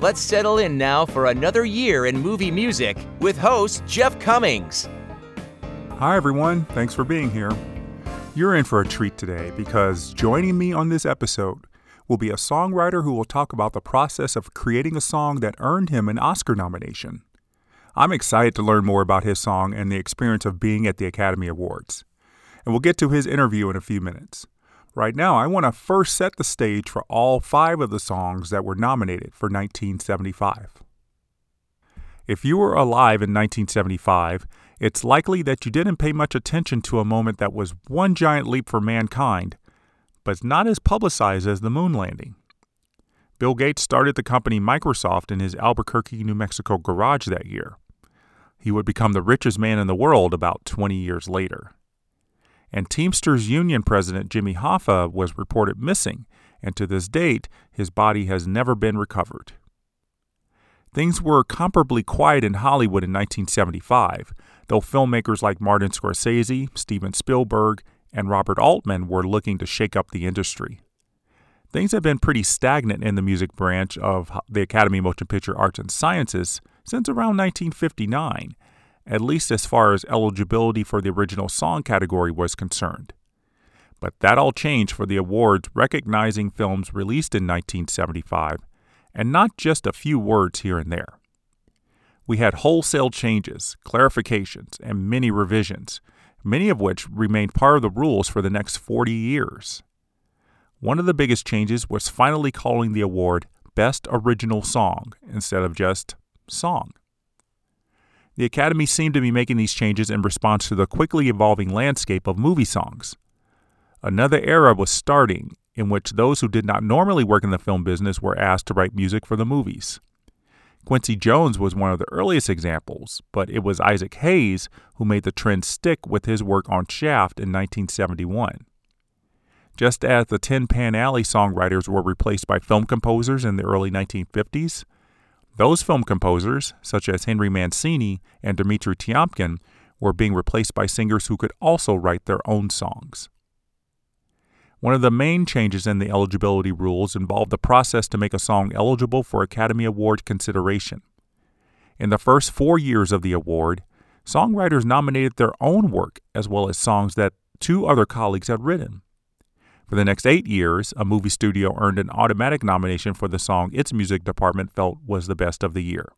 Let's settle in now for another year in movie music with host Jeff Commings. Hi, everyone. Thanks for being here. You're in for a treat today because joining me on this episode will be a songwriter who will talk about the process of creating a song that earned him an Oscar nomination. I'm excited to learn more about his song and the experience of being at the Academy Awards. And we'll get to his interview in a few minutes. Right now, I want to first set the stage for all five of the songs that were nominated for 1975. If you were alive in 1975, it's likely that you didn't pay much attention to a moment that was one giant leap for mankind, but not as publicized as the moon landing. Bill Gates started the company Microsoft in his Albuquerque, New Mexico garage that year. He would become the richest man in the world about 20 years later and Teamsters Union President Jimmy Hoffa was reported missing, and to this date, his body has never been recovered. Things were comparably quiet in Hollywood in 1975, though filmmakers like Martin Scorsese, Steven Spielberg, and Robert Altman were looking to shake up the industry. Things have been pretty stagnant in the music branch of the Academy of Motion Picture Arts and Sciences since around 1959, at least as far as eligibility for the original song category was concerned. But that all changed for the awards recognizing films released in 1975, and not just a few words here and there. We had wholesale changes, clarifications, and many revisions, many of which remained part of the rules for the next 40 years. One of the biggest changes was finally calling the award Best Original Song instead of just Song. The Academy seemed to be making these changes in response to the quickly evolving landscape of movie songs. Another era was starting in which those who did not normally work in the film business were asked to write music for the movies. Quincy Jones was one of the earliest examples, but it was Isaac Hayes who made the trend stick with his work on Shaft in 1971. Just as the Tin Pan Alley songwriters were replaced by film composers in the early 1950s, those film composers, such as Henry Mancini and Dmitri Tiomkin, were being replaced by singers who could also write their own songs. One of the main changes in the eligibility rules involved the process to make a song eligible for Academy Award consideration. In the first four years of the award, songwriters nominated their own work as well as songs that two other colleagues had written. For the next eight years, a movie studio earned an automatic nomination for the song its music department felt was the best of the year.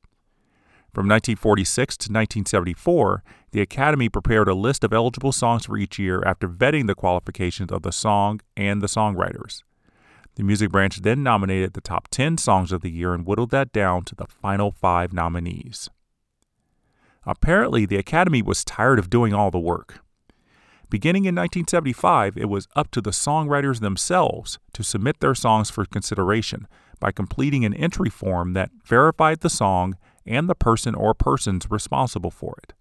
From 1946 to 1974, the Academy prepared a list of eligible songs for each year after vetting the qualifications of the song and the songwriters. The music branch then nominated the top 10 songs of the year and whittled that down to the final five nominees. Apparently, the Academy was tired of doing all the work. Beginning in 1975, it was up to the songwriters themselves to submit their songs for consideration by completing an entry form that verified the song and the person or persons responsible for it.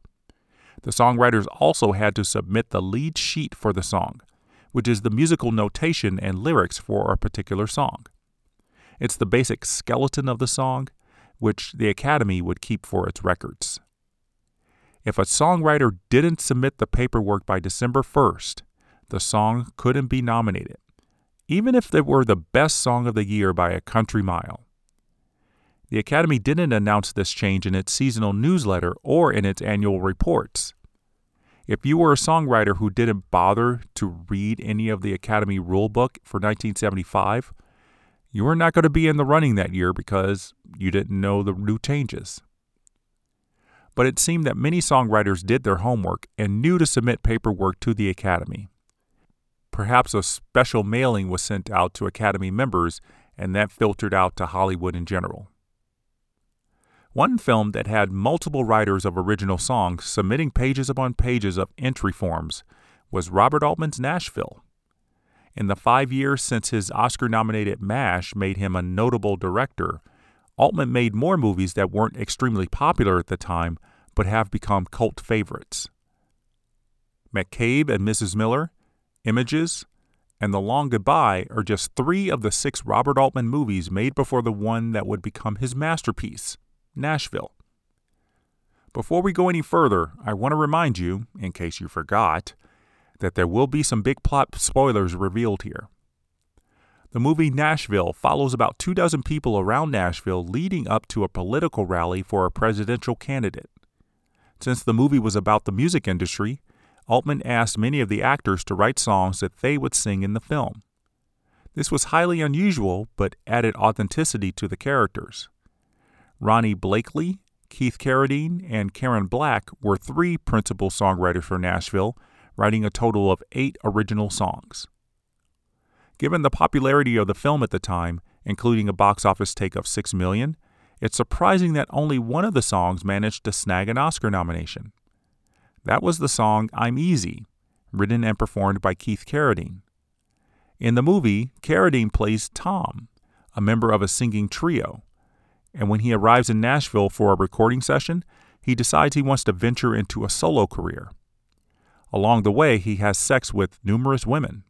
The songwriters also had to submit the lead sheet for the song, which is the musical notation and lyrics for a particular song. It's the basic skeleton of the song, which the Academy would keep for its records. If a songwriter didn't submit the paperwork by December 1st, the song couldn't be nominated, even if it were the best song of the year by a country mile. The Academy didn't announce this change in its seasonal newsletter or in its annual reports. If you were a songwriter who didn't bother to read any of the Academy rulebook for 1975, you were not going to be in the running that year because you didn't know the new changes but it seemed that many songwriters did their homework and knew to submit paperwork to the Academy. Perhaps a special mailing was sent out to Academy members, and that filtered out to Hollywood in general. One film that had multiple writers of original songs submitting pages upon pages of entry forms was Robert Altman's Nashville. In the five years since his Oscar nominated MASH made him a notable director, Altman made more movies that weren't extremely popular at the time but have become cult favorites. McCabe and Mrs. Miller, Images, and The Long Goodbye are just three of the six Robert Altman movies made before the one that would become his masterpiece, Nashville. Before we go any further, I want to remind you, in case you forgot, that there will be some big plot spoilers revealed here. The movie Nashville follows about two dozen people around Nashville leading up to a political rally for a presidential candidate. Since the movie was about the music industry, Altman asked many of the actors to write songs that they would sing in the film. This was highly unusual, but added authenticity to the characters. Ronee Blakley, Keith Carradine, and Karen Black were three principal songwriters for Nashville, writing a total of eight original songs. Given the popularity of the film at the time, including a box office take of 6 million, it's surprising that only one of the songs managed to snag an Oscar nomination. That was the song I'm Easy, written and performed by Keith Carradine. In the movie, Carradine plays Tom, a member of a singing trio, and when he arrives in Nashville for a recording session, he decides he wants to venture into a solo career. Along the way, he has sex with numerous women.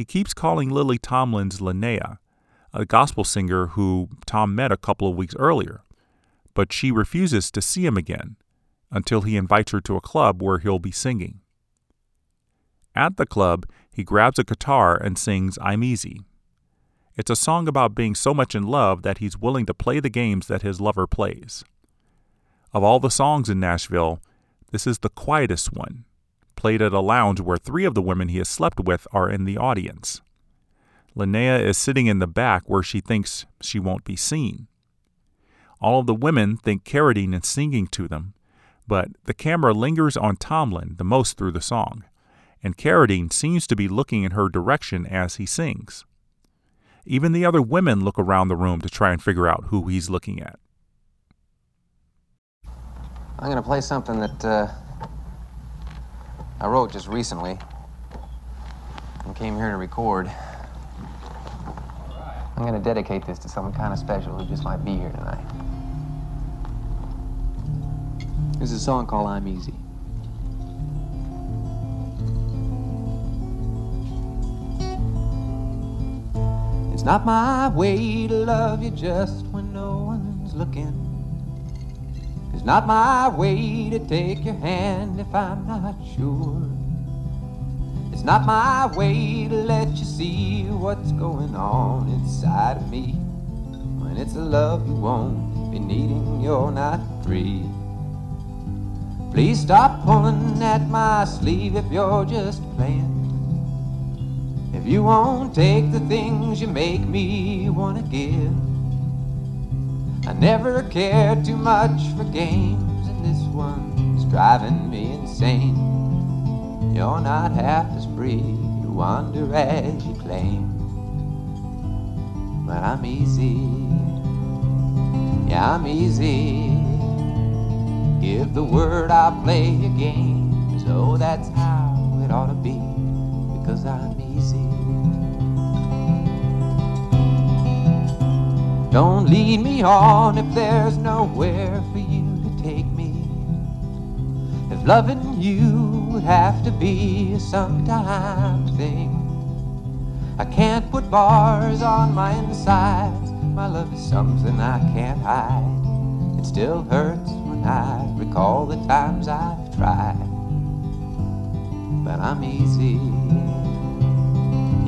He keeps calling Lily Tomlin's Linnea, a gospel singer who Tom met a couple of weeks earlier, but she refuses to see him again until he invites her to a club where he'll be singing. At the club, he grabs a guitar and sings I'm Easy. It's a song about being so much in love that he's willing to play the games that his lover plays. Of all the songs in Nashville, this is the quietest one, played at a lounge where three of the women he has slept with are in the audience. Linnea is sitting in the back where she thinks she won't be seen. All of the women think Carradine is singing to them, but the camera lingers on Tomlin the most through the song, and Carradine seems to be looking in her direction as he sings. Even the other women look around the room to try and figure out who he's looking at. I'm going to play something that uh, I wrote just recently and came here to record. I'm to dedicate this to someone kind of special who just might be here tonight. This is a song called I'm Easy. It's not my way to love you just when no one's looking. It's not my way to take your hand if I'm not sure. It's not my way to let you see what's going on inside of me. When it's a love you won't be needing, you're not free. Please stop pulling at my sleeve if you're just playing. If you won't take the things you make me wanna give. I never cared too much for games, and this one's driving me insane. You're not half as free, you wander as you claim. But I'm easy, yeah, I'm easy. Give the word, I'll play a game. So that's how it ought to be, because I'm easy. Don't lead me on if there's nowhere for you to take me. If loving you would have to be a sometime thing. I can't put bars on my insides. My love is something I can't hide. It still hurts when I recall the times I've tried. But I'm easy.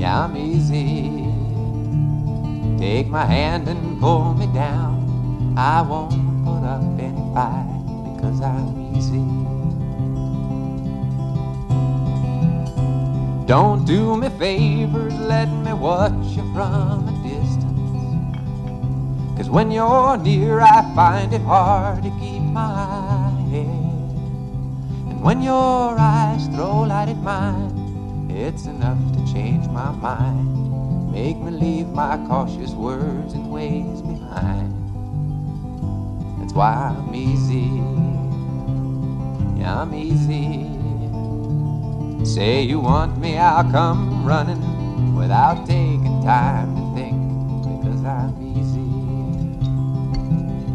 Yeah, I'm easy. Take my hand and pull me down. I won't put up any fight because I'm easy. Don't do me favors, let me watch you from a distance. Cause when you're near, I find it hard to keep my head. And when your eyes throw light at mine, it's enough to change my mind. Make me leave my cautious words and ways behind. That's why I'm easy. Yeah, I'm easy. Say you want me, I'll come running without taking time to think because I'm easy.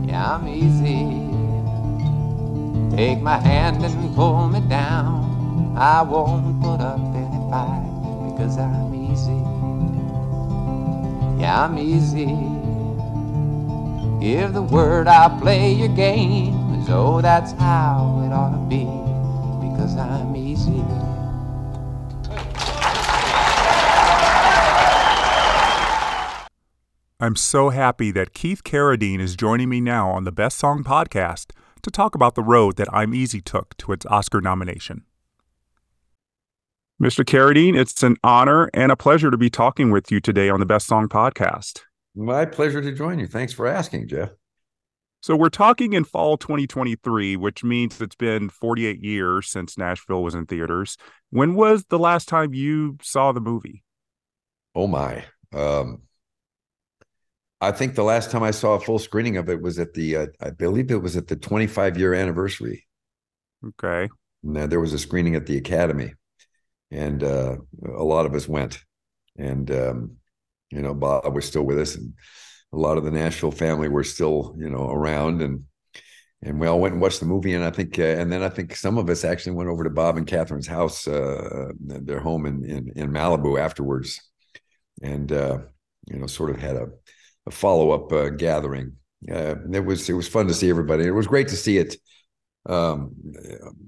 Yeah, I'm easy. Take my hand and pull me down. I won't put up any fight because I'm easy. Yeah, I'm easy. Give the word, I'll play your game as though that's how it ought to be because I'm easy. I'm so happy that Keith Carradine is joining me now on the Best Song podcast to talk about the road that I'm Easy took to its Oscar nomination. Mr. Carradine, it's an honor and a pleasure to be talking with you today on the Best Song podcast. My pleasure to join you. Thanks for asking, Jeff. So, we're talking in fall 2023, which means it's been 48 years since Nashville was in theaters. When was the last time you saw the movie? Oh, my. Um, I think the last time I saw a full screening of it was at the, uh, I believe it was at the 25 year anniversary. Okay. And uh, there was a screening at the Academy, and uh, a lot of us went. And, um, you know, Bob was still with us, and a lot of the Nashville family were still, you know, around. And, and we all went and watched the movie. And I think, uh, and then I think some of us actually went over to Bob and Catherine's house, uh, their home in, in, in Malibu afterwards. And, uh, you know, sort of had a, a follow up uh, gathering. Uh, it was it was fun to see everybody. It was great to see it um,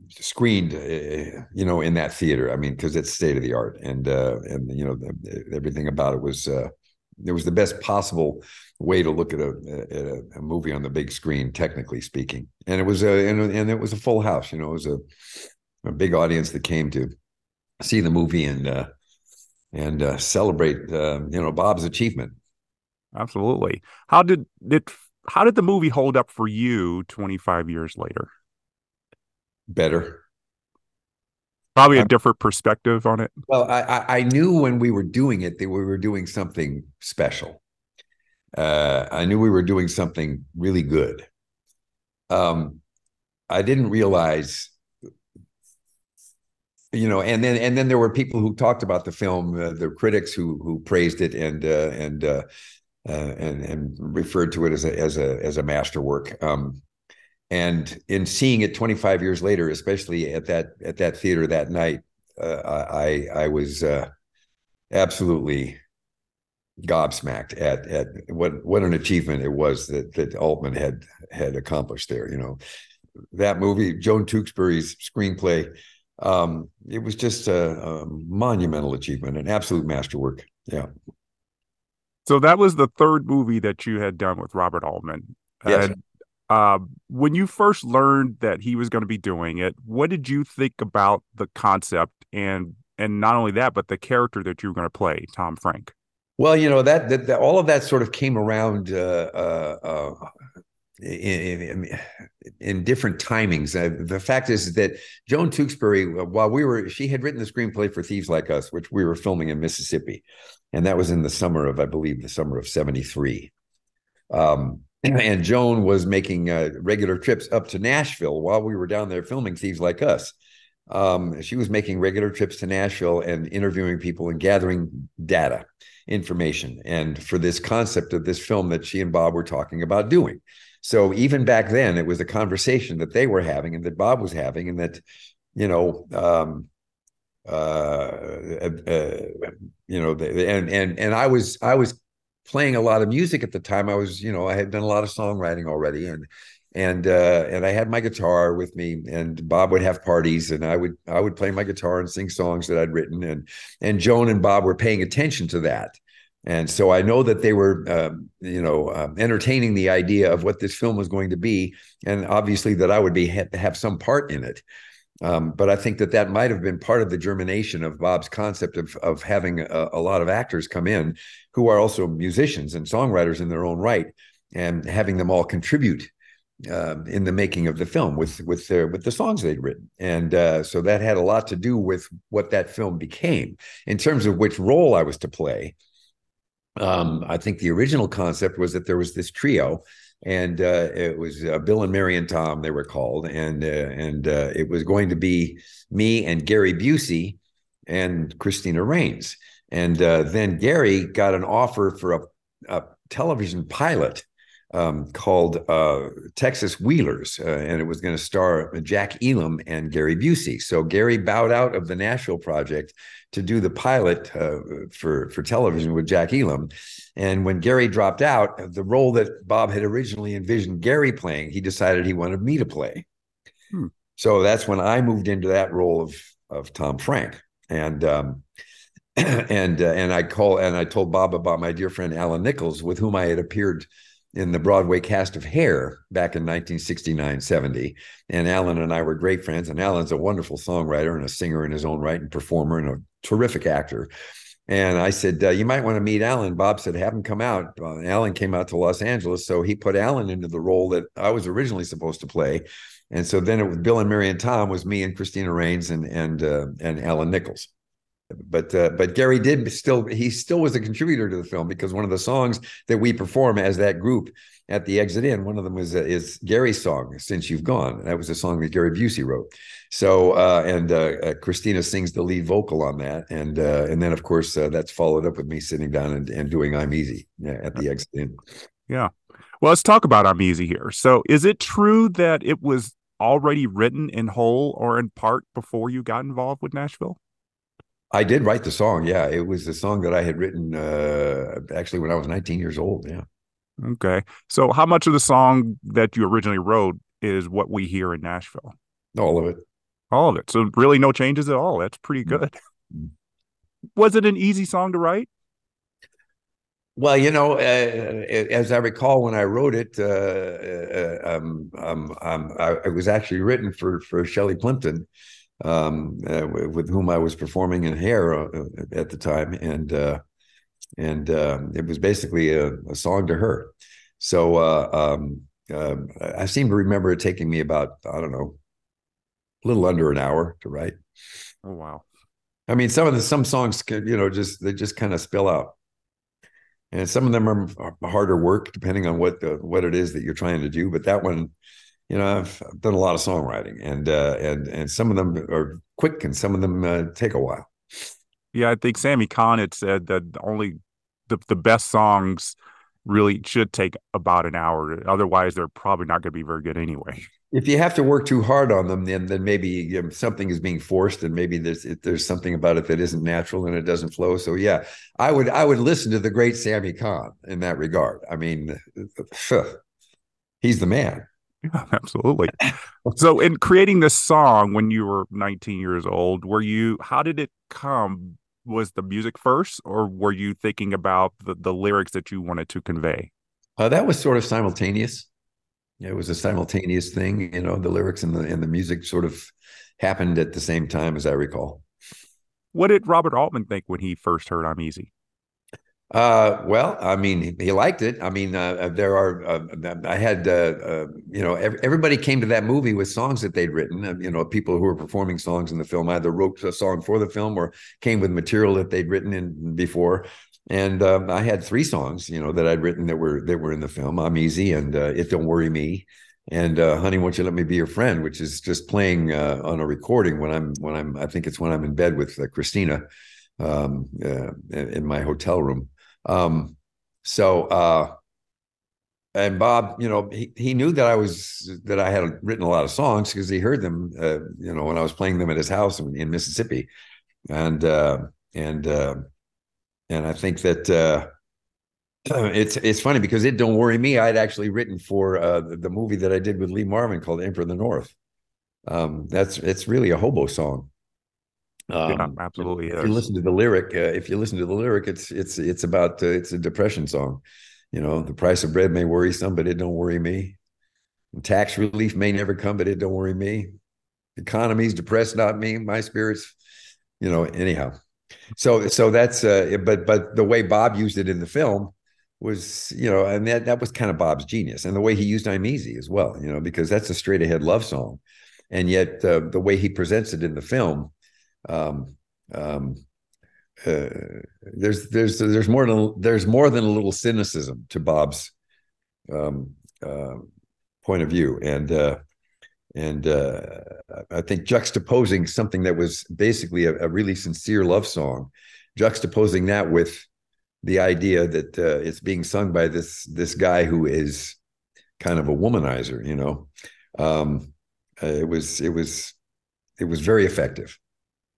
screened, uh, you know, in that theater. I mean, because it's state of the art, and uh, and you know everything about it was uh, it was the best possible way to look at a, a, a movie on the big screen, technically speaking. And it was a and, and it was a full house. You know, it was a, a big audience that came to see the movie and uh, and uh, celebrate uh, you know Bob's achievement Absolutely. How did it how did the movie hold up for you 25 years later? Better. Probably a different perspective on it. Well, I, I knew when we were doing it that we were doing something special. Uh, I knew we were doing something really good. Um, I didn't realize, you know, and then and then there were people who talked about the film, uh, the critics who who praised it, and uh, and uh, uh, and and referred to it as a as a as a masterwork. Um, and in seeing it 25 years later, especially at that at that theater that night, uh, I I was uh, absolutely gobsmacked at at what what an achievement it was that that Altman had had accomplished there. You know, that movie, Joan Tewksbury's screenplay, um, it was just a, a monumental achievement, an absolute masterwork. Yeah. So that was the third movie that you had done with Robert Altman. Yes. And, uh, when you first learned that he was going to be doing it, what did you think about the concept and and not only that, but the character that you were going to play, Tom Frank? Well, you know that, that, that all of that sort of came around uh, uh, uh in, in, in, different timings. Uh, the fact is that Joan Tewksbury, while we were, she had written the screenplay for Thieves Like Us, which we were filming in Mississippi and that was in the summer of, I believe, the summer of '73. Um, and Joan was making uh, regular trips up to Nashville while we were down there filming Thieves Like Us. Um, she was making regular trips to Nashville and interviewing people and gathering data, information, and for this concept of this film that she and Bob were talking about doing. So even back then, it was a conversation that they were having and that Bob was having, and that you know um, uh, uh, you know, and and and I was I was playing a lot of music at the time. I was, you know, I had done a lot of songwriting already, and and uh, and I had my guitar with me. And Bob would have parties, and I would I would play my guitar and sing songs that I'd written, and and Joan and Bob were paying attention to that. And so I know that they were, uh, you know, uh, entertaining the idea of what this film was going to be, and obviously that I would be have some part in it. Um, but I think that that might have been part of the germination of Bob's concept of of having a, a, lot of actors come in who are also musicians and songwriters in their own right, and having them all contribute uh, in the making of the film with with their with the songs they'd written, and uh, so that had a lot to do with what that film became in terms of which role I was to play. Um, I think the original concept was that there was this trio and uh, it was uh, Bill and Mary and Tom they were called, and uh, and uh, it was going to be me and Gary Busey and Christina Rains, and uh, then Gary got an offer for a, a television pilot um, called uh, Texas Wheelers, uh, and it was going to star Jack Elam and Gary Busey. So Gary bowed out of the Nashville project to do the pilot uh, for for television with Jack Elam. And when Gary dropped out, the role that Bob had originally envisioned Gary playing, he decided he wanted me to play. Hmm. So that's when I moved into that role of of Tom Frank, and um, and uh, and I call and I told Bob about my dear friend Alan Nichols, with whom I had appeared in the Broadway cast of Hair back in 1969 70. And Alan and I were great friends. And Alan's a wonderful songwriter and a singer in his own right and performer and a terrific actor. And I said, uh, You might want to meet Alan. Bob said, Have him come out. Uh, Alan came out to Los Angeles. So he put Alan into the role that I was originally supposed to play. And so then it was Bill and Mary and Tom was me and Christina Rains and and uh, and Alan Nichols but uh, but Gary did still he still was a contributor to the film because one of the songs that we perform as that group at the Exit/In one of them was uh, is Gary's song since you've gone. That was a song that Gary Busey wrote. So uh, and uh, uh, Christina sings the lead vocal on that. And and then of course that's followed up with me sitting down and, and doing I'm Easy at the Exit/In yeah. Well let's talk about I'm Easy here. So is it true that it was already written in whole or in part before you got involved with Nashville I did write the song. Yeah, it was the song that I had written uh, actually when I was 19 years old. Yeah. Okay. So, how much of the song that you originally wrote is what we hear in Nashville? All of it. All of it. So, really, no changes at all. That's pretty mm. good. Mm-hmm. Was it an easy song to write? Well, you know, uh, as I recall, when I wrote it, uh, uh um, um, um, I, it was actually written for for Shelley Plimpton, um, uh, with whom I was performing in Hair uh, at the time, and uh, and um, it was basically a, a, song to her. So uh, um, um, I seem to remember it taking me about I don't know, a little under an hour to write. Oh wow! I mean, some of the some songs, you know, just they just kind of spill out, and some of them are harder work depending on what the, what it is that you're trying to do. But that one you know, I've, done a lot of songwriting, and uh, and and some of them are quick, and some of them uh, take a while. Yeah, I think Sammy Cahn had said that only the the best songs really should take about an hour. Otherwise, they're probably not going to be very good anyway. If you have to work too hard on them, then then maybe you know, something is being forced, and maybe there's there's something about it that isn't natural and it doesn't flow. So yeah, I would I would listen to the great Sammy Cahn in that regard. I mean, he's the man. Yeah, absolutely. so, in creating this song when you were 19 years old, were you, how did it come? Was the music first, or were you thinking about the, the lyrics that you wanted to convey? Uh, that was sort of simultaneous. It was a simultaneous thing, you know. The lyrics and the and the music sort of happened at the same time, as I recall. What did Robert Altman think when he first heard "I'm Easy"? Uh, well, I mean, he liked it. I mean, uh, uh there are. Uh, I had, uh, uh you know, everybody came to that movie with songs that they'd written. Uh, you know, people who were performing songs in the film either wrote a song for the film or came with material that they'd written in before. And um, I had three songs, you know, that I'd written that were that were in the film. I'm easy and "It Don't Worry Me," and "Honey, Won't You Let Me Be Your Friend," which is just playing on a recording when I'm when I'm. I think it's when I'm in bed with Christina um, in my hotel room um, so, uh, and Bob, you know, he, he knew that I was that I had written a lot of songs because he heard them, uh, you know, when I was playing them at his house in, in Mississippi, and uh, and uh, and I think that uh, it's it's funny because it don't worry me. I'd actually written for uh, the movie that I did with Lee Marvin called Emperor of the North. Um, that's it's really a hobo song. Um, yeah, absolutely. If is. you listen to the lyric, uh, if you listen to the lyric, it's it's it's about uh, it's a depression song. You know, the price of bread may worry some, but it don't worry me. And tax relief may never come, but it don't worry me. Economy's depressed, not me. My spirits, you know. Anyhow, so so that's uh, but but the way Bob used it in the film was you know, and that that was kind of Bob's genius, and the way he used "I'm Easy" as well, you know, because that's a straight ahead love song, and yet uh, the way he presents it in the film um, um, uh, there's there's there's more than there's more than a little cynicism to Bob's um, uh, point of view, and uh, and uh, I think juxtaposing something that was basically a, a, really sincere love song, juxtaposing that with the idea that uh, it's being sung by this this guy who is kind of a womanizer. You know, um, uh, it was it was it was very effective.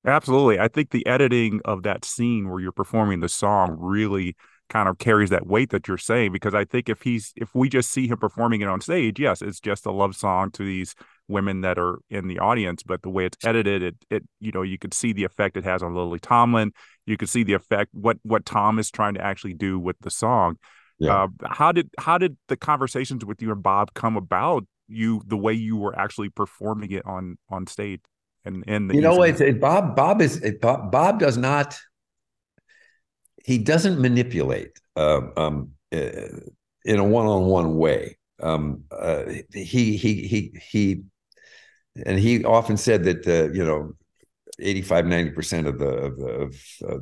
Absolutely, I think the editing of that scene where you're performing the song really kind of carries that weight that you're saying because I think if he's if we just see him performing it on stage, yes, it's just a love song to these women that are in the audience, but the way it's edited, it it you know you could see the effect it has on Lily Tomlin. You could see the effect what what Tom is trying to actually do with the song. Yeah. Uh, how did how did the conversations with you and Bob come about? You the way you were actually performing it on on stage and in the you know it's it, Bob Bob is it, Bob, Bob does not he doesn't manipulate uh, um, uh, in a one-on-one way. Um, uh, he he he he, and he often said that uh, you know, 85 90 percent of the of, of uh,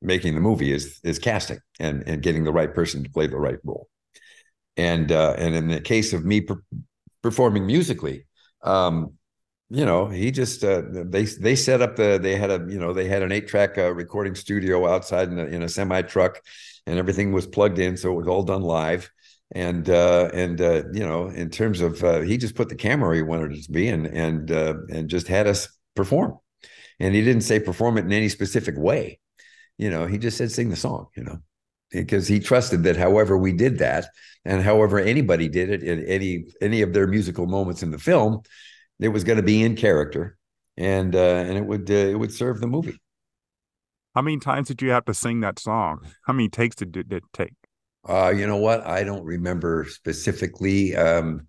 making the movie is is casting and and getting the right person to play the right role. And uh, and in the case of me per- performing musically, um, you know, he just uh, they they set up the they had a you know they had an eight track uh, recording studio outside in a, in a semi truck, and everything was plugged in, so it was all done live. And uh, and uh, you know, in terms of uh, he just put the camera where he wanted it to be, and and uh, and just had us perform. And he didn't say perform it in any specific way, you know. He just said sing the song, you know, because he trusted that however we did that, and however anybody did it in any any of their musical moments in the film it was going to be in character, and uh, and it would uh, it would serve the movie. How many times did you have to sing that song? How many takes did it take? Uh, you know what? I don't remember specifically. Um,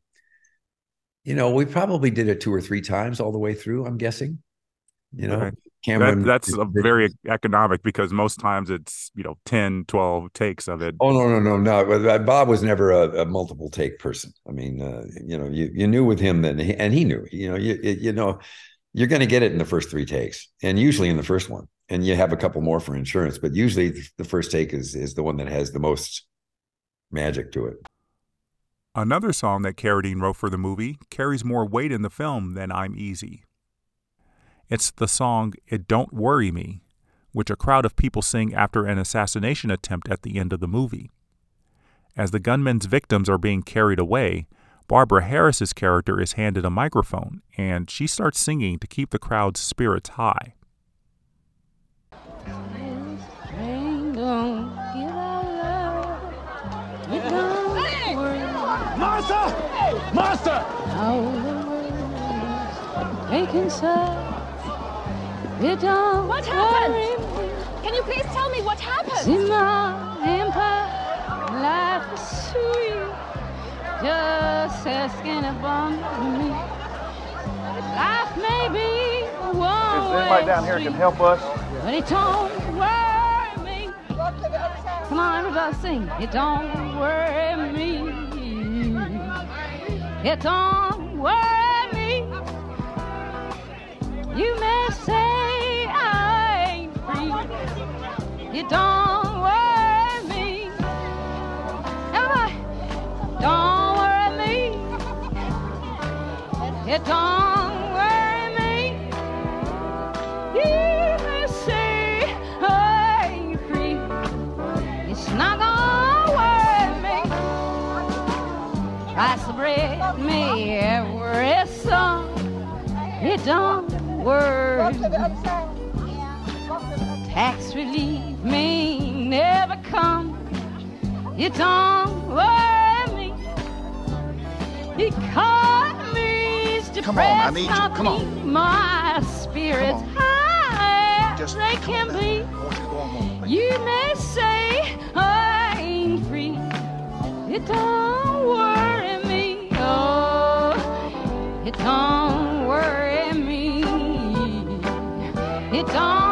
you know, we probably did it two or three times all the way through. I'm guessing. You know, Cameron. That, that's very economic because most times it's, you know, 10, 12 takes of it. Oh, no, no, no, no. Bob was never a, a multiple take person. I mean, uh, you know, you, you knew with him then, and he knew, you know, you, you know, you're going to get it in the first three takes and usually in the first one. And you have a couple more for insurance, but usually the first take is, is the one that has the most magic to it. Another song that Carradine wrote for the movie carries more weight in the film than I'm Easy. It's the song It Don't Worry Me, which a crowd of people sing after an assassination attempt at the end of the movie. As the gunman's victims are being carried away, Barbara Harris's character is handed a microphone and she starts singing to keep the crowd's spirits high. Master! Master! Taking it don't what happened? Can you please tell me what happened? In my empire, life is sweet. Just asking about me. Life may be one If anybody down here can help us? But it don't worry me. Come on, everybody sing. It don't worry me. It don't worry me. You may say You don't worry me. don't worry me. You don't worry me. You may say I ain't free. It's not gonna worry me. I spread me every song. It don't worry me tax relief may never come. It don't worry me because me's depressed. Come on, I need you. Come on. My spirits on. high Just they can be. You may say I ain't free. It don't worry me. Oh, it don't worry me. It don't.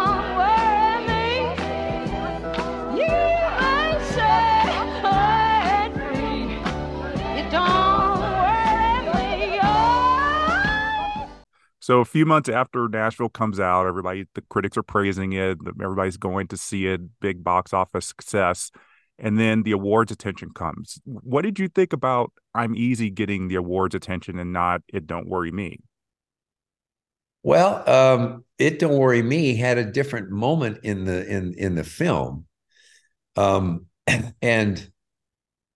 So a few months after Nashville comes out, everybody, the critics are praising it. Everybody's going to see it, big box office success. And then the awards attention comes. What did you think about I'm Easy getting the awards attention and not It Don't Worry Me? Well, um, It Don't Worry Me had a different moment in the in in the film. Um, and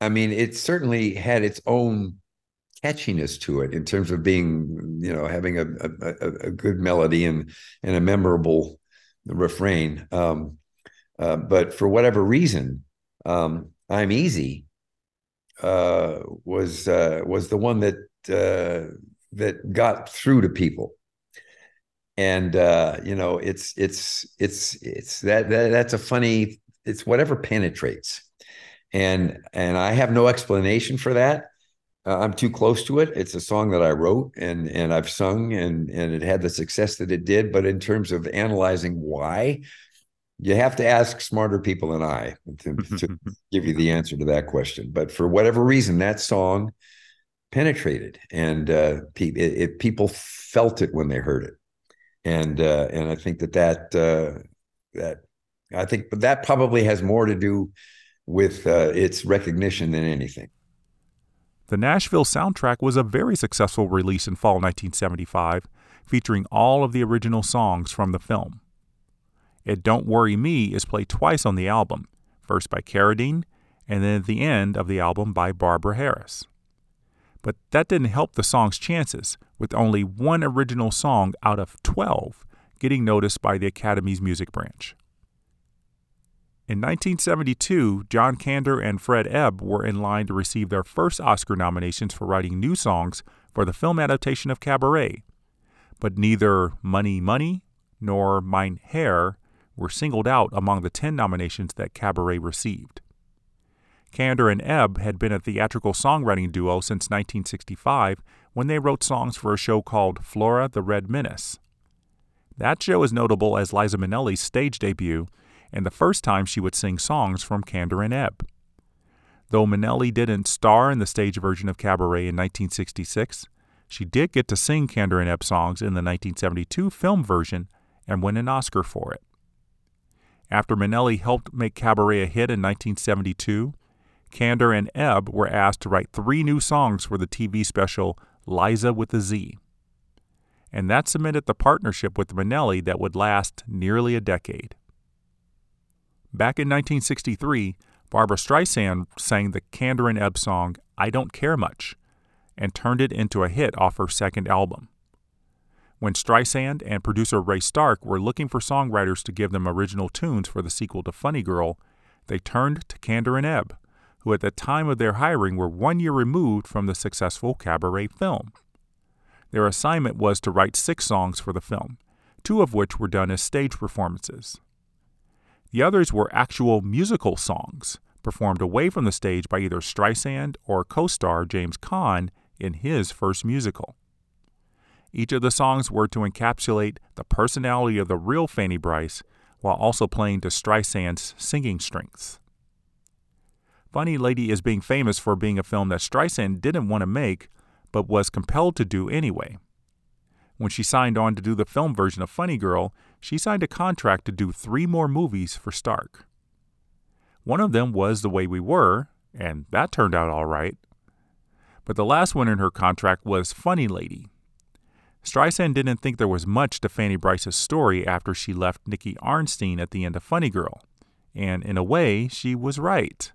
I mean, it certainly had its own catchiness to it in terms of being, you know, having a a, a good melody and and a memorable refrain. Um, uh, but for whatever reason, um, "I'm Easy" uh, was uh, was the one that uh, that got through to people. And uh, you know, it's it's it's it's that, that that's a funny. It's whatever penetrates, and and I have no explanation for that. Uh, I'm too close to it. It's a song that I wrote and and I've sung and and it had the success that it did. But in terms of analyzing why, you have to ask smarter people than I to, to give you the answer to that question. But for whatever reason, that song penetrated, and uh, pe- it, it, people felt it when they heard it, and uh, and I think that that uh, that I think but that probably has more to do with uh, its recognition than anything. The Nashville soundtrack was a very successful release in fall 1975, featuring all of the original songs from the film. It Don't Worry Me is played twice on the album, first by Carradine and then at the end of the album by Barbara Harris. But that didn't help the song's chances, with only one original song out of 12 getting noticed by the Academy's music branch. In 1972, John Kander and Fred Ebb were in line to receive their first Oscar nominations for writing new songs for the film adaptation of Cabaret. But neither Money Money nor Mein Herr were singled out among the 10 nominations that Cabaret received. Kander and Ebb had been a theatrical songwriting duo since 1965 when they wrote songs for a show called Flora the Red Menace. That show is notable as Liza Minnelli's stage debut and the first time she would sing songs from Kander and Ebb. Though Minnelli didn't star in the stage version of Cabaret in 1966, she did get to sing Kander and Ebb songs in the 1972 film version and win an Oscar for it. After Minnelli helped make Cabaret a hit in 1972, Kander and Ebb were asked to write three new songs for the TV special Liza with a Z. And that cemented the partnership with Minnelli that would last nearly a decade. Back in 1963, Barbra Streisand sang the Kander and Ebb song I Don't Care Much and turned it into a hit off her second album. When Streisand and producer Ray Stark were looking for songwriters to give them original tunes for the sequel to Funny Girl, they turned to Kander and Ebb, who at the time of their hiring were one year removed from the successful Cabaret film. Their assignment was to write six songs for the film, two of which were done as stage performances. The others were actual musical songs, performed away from the stage by either Streisand or co star James Caan in his first musical. Each of the songs were to encapsulate the personality of the real Fanny Brice while also playing to Streisand's singing strengths. Funny Lady is being famous for being a film that Streisand didn't want to make, but was compelled to do anyway. When she signed on to do the film version of Funny Girl, she signed a contract to do three more movies for Stark. One of them was The Way We Were, and that turned out all right. But the last one in her contract was Funny Lady, Streisand didn't think there was much to Fanny Brice's story after she left Nicky Arnstein at the end of Funny Girl, and in a way, she was right.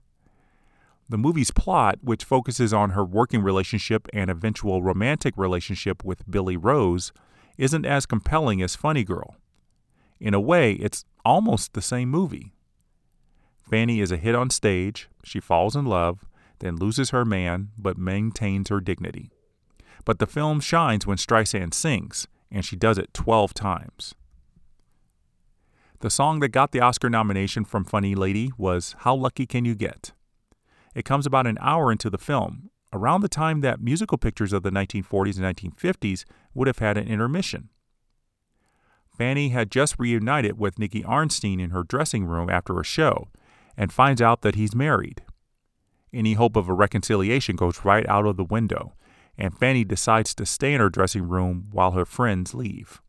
The movie's plot, which focuses on her working relationship and eventual romantic relationship with Billy Rose, isn't as compelling as Funny Girl. In a way, it's almost the same movie. Fanny is a hit on stage, she falls in love, then loses her man, but maintains her dignity. But the film shines when Streisand sings, and she does it 12 times. The song that got the Oscar nomination from Funny Lady was How Lucky Can You Get? It comes about an hour into the film, around the time that musical pictures of the 1940s and 1950s would have had an intermission. Fanny had just reunited with Nicky Arnstein in her dressing room after a show and finds out that he's married. Any hope of a reconciliation goes right out of the window, and Fanny decides to stay in her dressing room while her friends leave.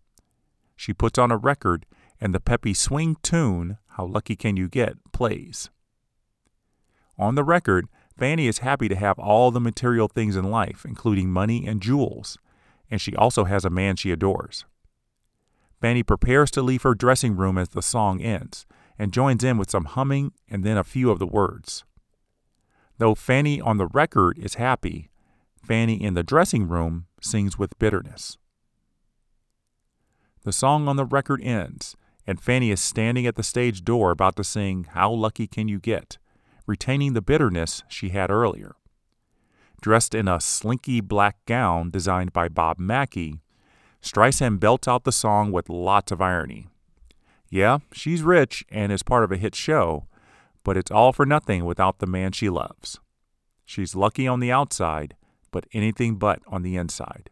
She puts on a record, and the peppy swing tune, How Lucky Can You Get, plays. On the record, Fanny is happy to have all the material things in life, including money and jewels, and she also has a man she adores. Fanny prepares to leave her dressing room as the song ends and joins in with some humming and then a few of the words. Though Fanny on the record is happy, Fanny in the dressing room sings with bitterness. The song on the record ends, and Fanny is standing at the stage door about to sing How Lucky Can You Get, retaining the bitterness she had earlier. Dressed in a slinky black gown designed by Bob Mackie, Streisand belts out the song with lots of irony. Yeah, she's rich and is part of a hit show, but it's all for nothing without the man she loves. She's lucky on the outside, but anything but on the inside.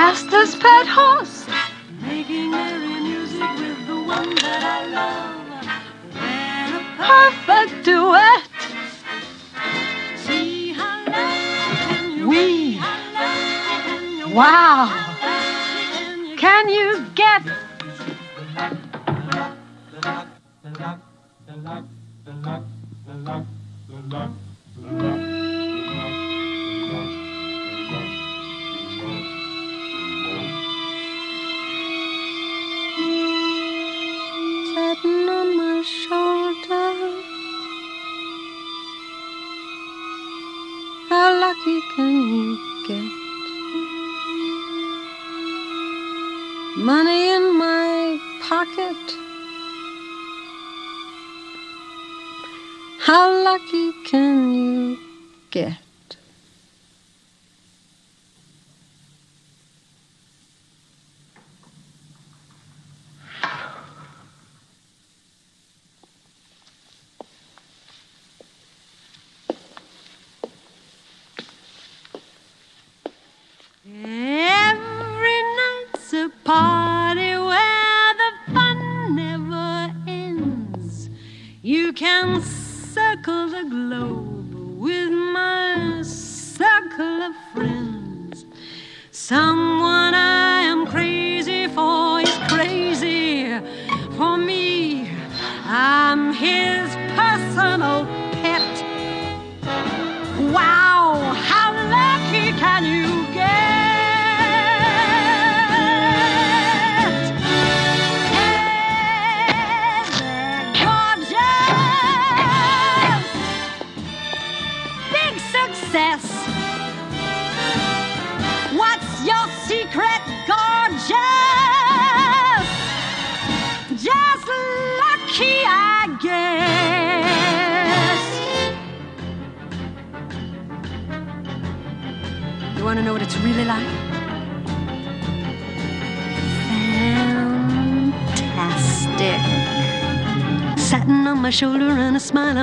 fastest pet horse. Making merry music with the one that I love. A perfect duet. See how loud you we. Can wow. Can you get? The luck, the luck, the luck, the luck, the luck, the luck.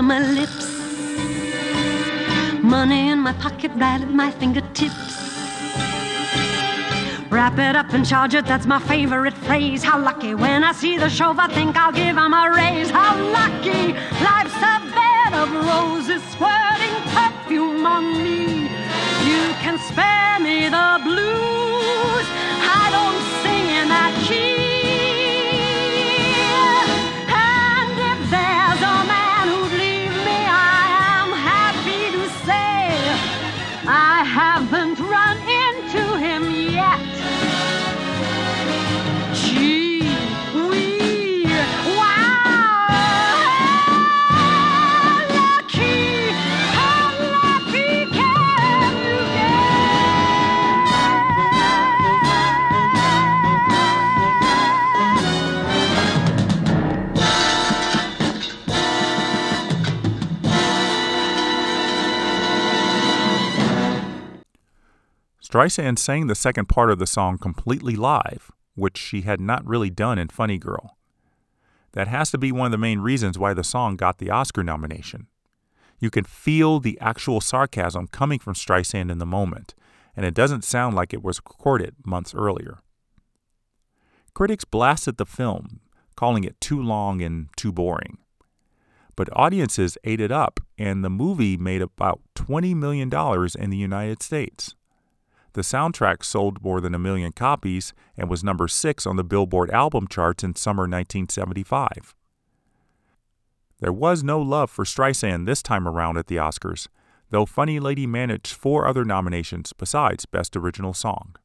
My lips. Money in my pocket, right at my fingertips. Wrap it up and charge it, that's my favorite phrase. How lucky when I see the chauffeur, think I'll give him a raise. How lucky, life's a bed of roses Streisand sang the second part of the song completely live, which she had not really done in Funny Girl. That has to be one of the main reasons why the song got the Oscar nomination. You can feel the actual sarcasm coming from Streisand in the moment, and it doesn't sound like it was recorded months earlier. Critics blasted the film, calling it too long and too boring. But audiences ate it up, and the movie made about $20 million in the United States. The soundtrack sold more than a million copies and was number six on the Billboard album charts in summer 1975. There was no love for Streisand this time around at the Oscars, though Funny Lady managed four other nominations besides Best Original Song.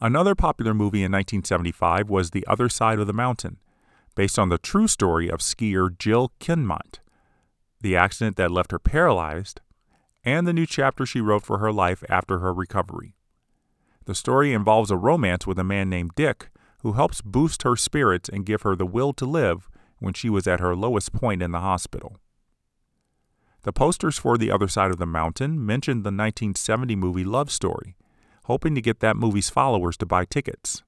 Another popular movie in 1975 was The Other Side of the Mountain, based on the true story of skier Jill Kinmont, the accident that left her paralyzed, and the new chapter she wrote for her life after her recovery. The story involves a romance with a man named Dick who helps boost her spirits and give her the will to live when she was at her lowest point in the hospital. The posters for The Other Side of the Mountain mentioned the 1970 movie Love Story, hoping to get that movie's followers to buy tickets.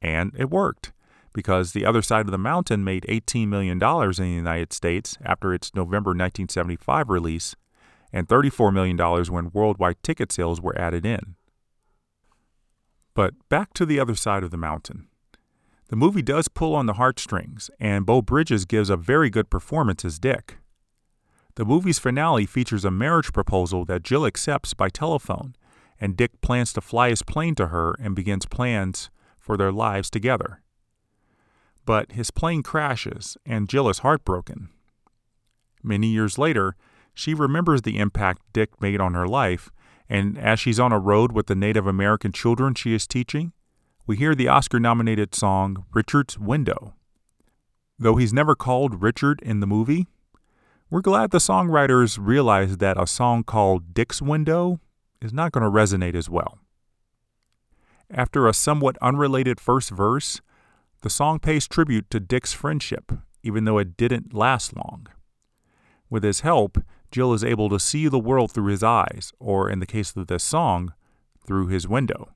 And it worked, because The Other Side of the Mountain made $18 million in the United States after its November 1975 release, and $34 million when worldwide ticket sales were added in. But back to The Other Side of the Mountain. The movie does pull on the heartstrings, and Beau Bridges gives a very good performance as Dick. The movie's finale features a marriage proposal that Jill accepts by telephone, and Dick plans to fly his plane to her and begins plans for their lives together. But his plane crashes, and Jill is heartbroken. Many years later, she remembers the impact Dick made on her life, and as she's on a road with the Native American children she is teaching, we hear the Oscar nominated song Richard's Window. Though he's never called Richard in the movie, we're glad the songwriters realized that a song called Dick's Window is not going to resonate as well. After a somewhat unrelated first verse, the song pays tribute to Dick's friendship, even though it didn't last long. With his help, Jill is able to see the world through his eyes, or in the case of this song, through his window.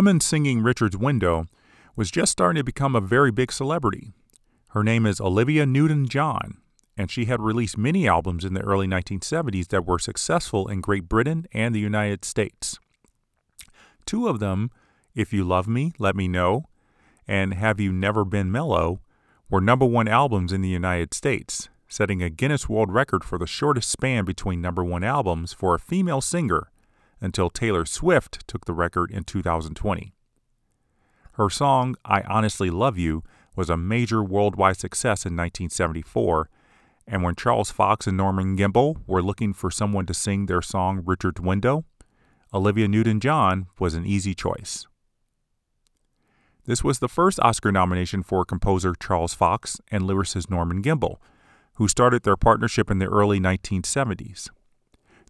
Woman singing Richard's Window was just starting to become a very big celebrity. Her name is Olivia Newton John, and she had released many albums in the early 1970s that were successful in Great Britain and the United States. Two of them, If You Love Me, Let Me Know, and Have You Never Been Mellow, were number one albums in the United States, setting a Guinness World Record for the shortest span between number one albums for a female singer until Taylor Swift took the record in 2020. Her song, I Honestly Love You, was a major worldwide success in 1974, and when Charles Fox and Norman Gimbel were looking for someone to sing their song Richard's Window, Olivia Newton John was an easy choice. This was the first Oscar nomination for composer Charles Fox and lyricist Norman Gimbel, who started their partnership in the early 1970s.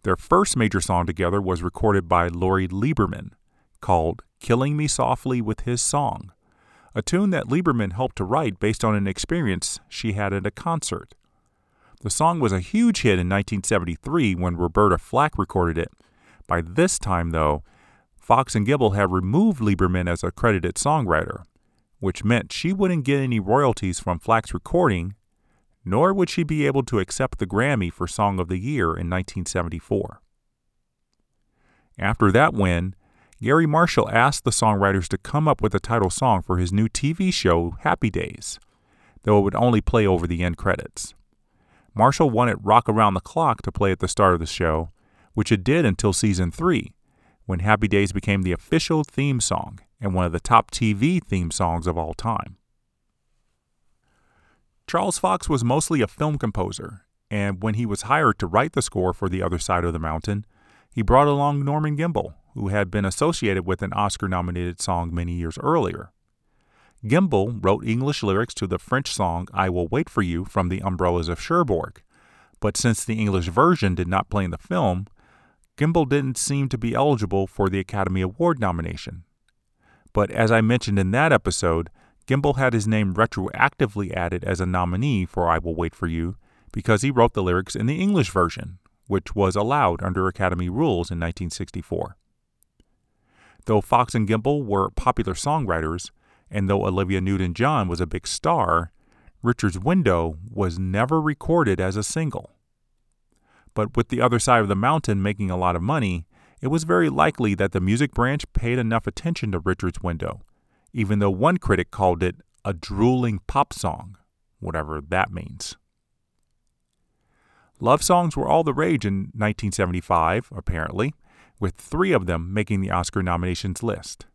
Their first major song together was recorded by Lori Lieberman, called Killing Me Softly with His Song, a tune that Lieberman helped to write based on an experience she had at a concert. The song was a huge hit in 1973 when Roberta Flack recorded it. By this time, though, Fox and Gimbel had removed Lieberman as a credited songwriter, which meant she wouldn't get any royalties from Flack's recording, nor would she be able to accept the Grammy for Song of the Year in 1974. After that win, Garry Marshall asked the songwriters to come up with a title song for his new TV show, Happy Days, though it would only play over the end credits. Marshall wanted Rock Around the Clock to play at the start of the show, which it did until season 3, when Happy Days became the official theme song and one of the top TV theme songs of all time. Charles Fox was mostly a film composer, and when he was hired to write the score for The Other Side of the Mountain, he brought along Norman Gimbel, who had been associated with an Oscar nominated song many years earlier. Gimbel wrote English lyrics to the French song I Will Wait for You from the Umbrellas of Cherbourg, but since the English version did not play in the film, Gimbel didn't seem to be eligible for the Academy Award nomination. But as I mentioned in that episode, Gimbel had his name retroactively added as a nominee for I Will Wait for You because he wrote the lyrics in the English version, which was allowed under Academy rules in 1964. Though Fox and Gimbel were popular songwriters, and though Olivia Newton John was a big star, Richard's Window was never recorded as a single. But with the other side of the mountain making a lot of money, it was very likely that the music branch paid enough attention to Richard's Window, even though one critic called it a drooling pop song, whatever that means. Love songs were all the rage in 1975, apparently, with three of them making the Oscar nominations list.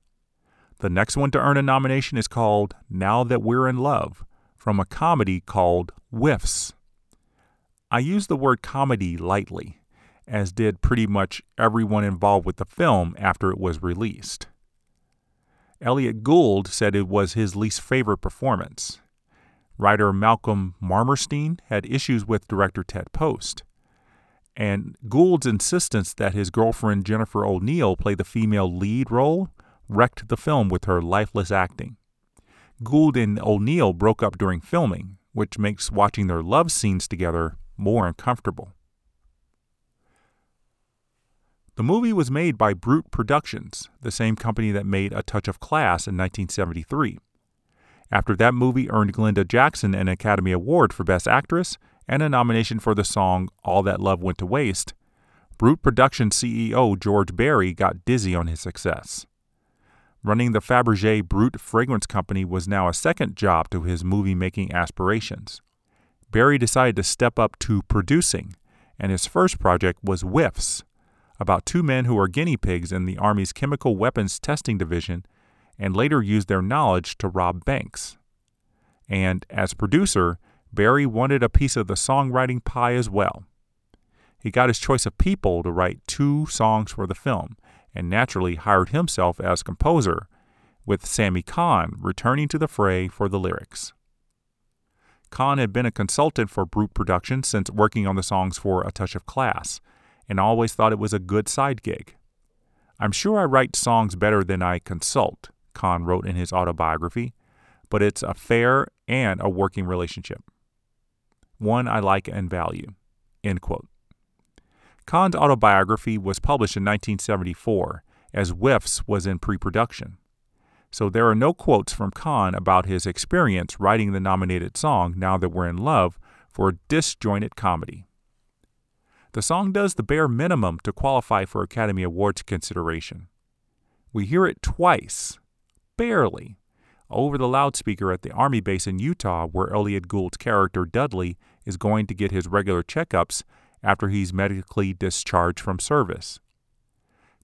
The next one to earn a nomination is called Now That We're in Love, from a comedy called Whiffs. I use the word comedy lightly, as did pretty much everyone involved with the film after it was released. Elliott Gould said it was his least favorite performance. Writer Malcolm Marmorstein had issues with director Ted Post. And Gould's insistence that his girlfriend Jennifer O'Neill play the female lead role wrecked the film with her lifeless acting. Gould and O'Neill broke up during filming, which makes watching their love scenes together more uncomfortable. The movie was made by Brute Productions, the same company that made A Touch of Class in 1973. After that movie earned Glenda Jackson an Academy Award for Best Actress and a nomination for the song All That Love Went to Waste, Brute Productions CEO George Barrie got dizzy on his success. Running the Fabergé Brute fragrance company was now a second job to his movie making aspirations. Barrie decided to step up to producing, and his first project was Whiffs, about two men who are guinea pigs in the Army's Chemical Weapons Testing Division and later used their knowledge to rob banks. And as producer, Barrie wanted a piece of the songwriting pie as well. He got his choice of people to write two songs for the film, and naturally hired himself as composer, with Sammy Cahn returning to the fray for the lyrics. Cahn had been a consultant for Brute Productions since working on the songs for A Touch of Class, and always thought it was a good side gig. I'm sure I write songs better than I consult, Cahn wrote in his autobiography, but it's a fair and a working relationship. One I like and value. End quote. Cahn's autobiography was published in 1974, as Whiffs was in pre production. So there are no quotes from Cahn about his experience writing the nominated song Now That We're in Love for a disjointed comedy. The song does the bare minimum to qualify for Academy Awards consideration. We hear it twice, barely, over the loudspeaker at the Army base in Utah, where Elliott Gould's character Dudley is going to get his regular checkups after he's medically discharged from service.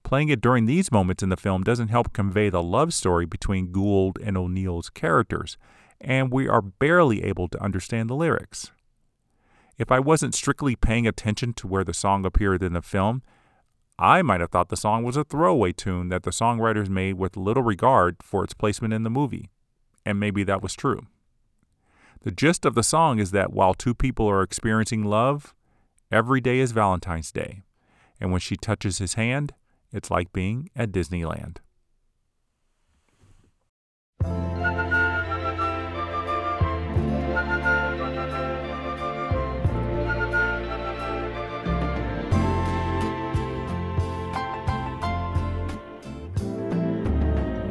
Playing it during these moments in the film doesn't help convey the love story between Gould and O'Neill's characters, and we are barely able to understand the lyrics. If I wasn't strictly paying attention to where the song appeared in the film, I might have thought the song was a throwaway tune that the songwriters made with little regard for its placement in the movie, and maybe that was true. The gist of the song is that while two people are experiencing love, every day is Valentine's Day, and when she touches his hand, it's like being at Disneyland.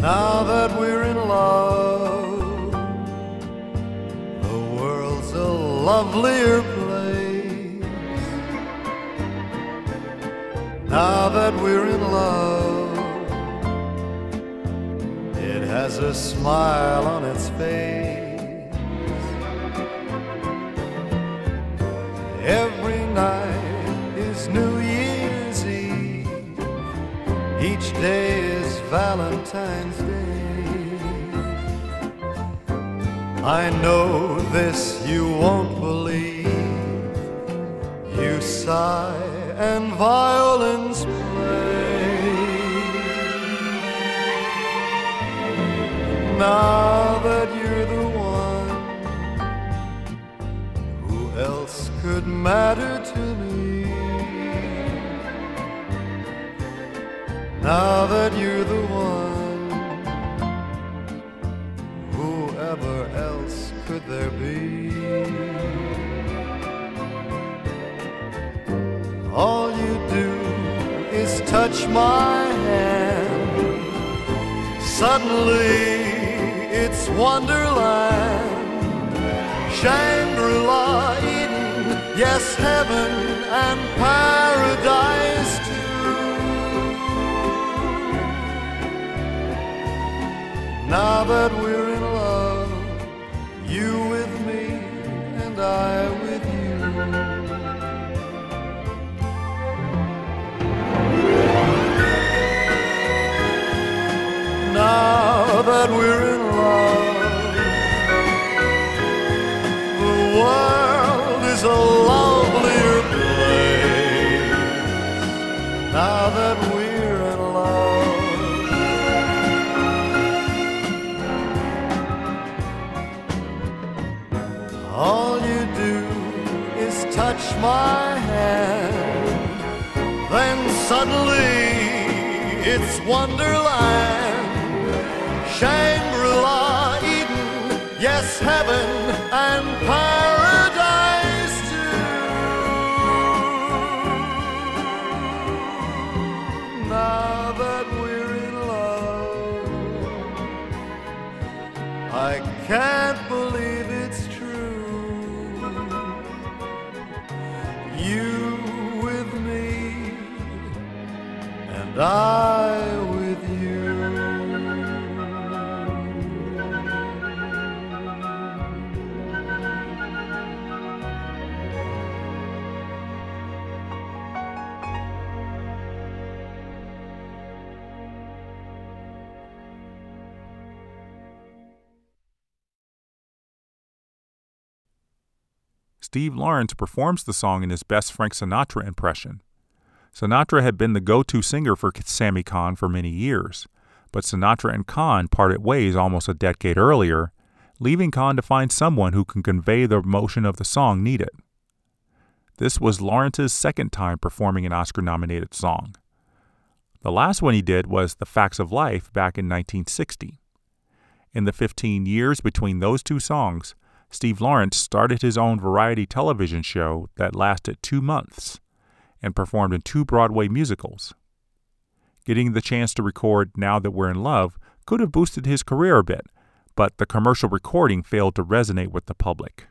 Now that we're in love, the world's a lovelier place. Now that we're in love, it has a smile on its face. Every night is New each day is Valentine's Day. I know this you won't believe. You sigh and violins play. Now that you're the one, who else could matter to me? Now that you're the one, whoever else could there be? All you do is touch my hand. Suddenly it's Wonderland, Shangri-La, Eden, yes, heaven and paradise Now that we're in love, you with me and I with you. Now that we're suddenly it's Wonderland, Shangri-La, Eden, yes, heaven and paradise too. Now that we're in love, I can't I with you. Steve Lawrence performs the song in his best Frank Sinatra impression. Sinatra had been the go to singer for Sammy Cahn for many years, but Sinatra and Cahn parted ways almost a decade earlier, leaving Cahn to find someone who can convey the emotion of the song needed. This was Lawrence's second time performing an Oscar nominated song. The last one he did was The Facts of Life back in 1960. In the 15 years between those two songs, Steve Lawrence started his own variety television show that lasted two months and performed in two Broadway musicals. Getting the chance to record Now That We're in Love could have boosted his career a bit, but the commercial recording failed to resonate with the public.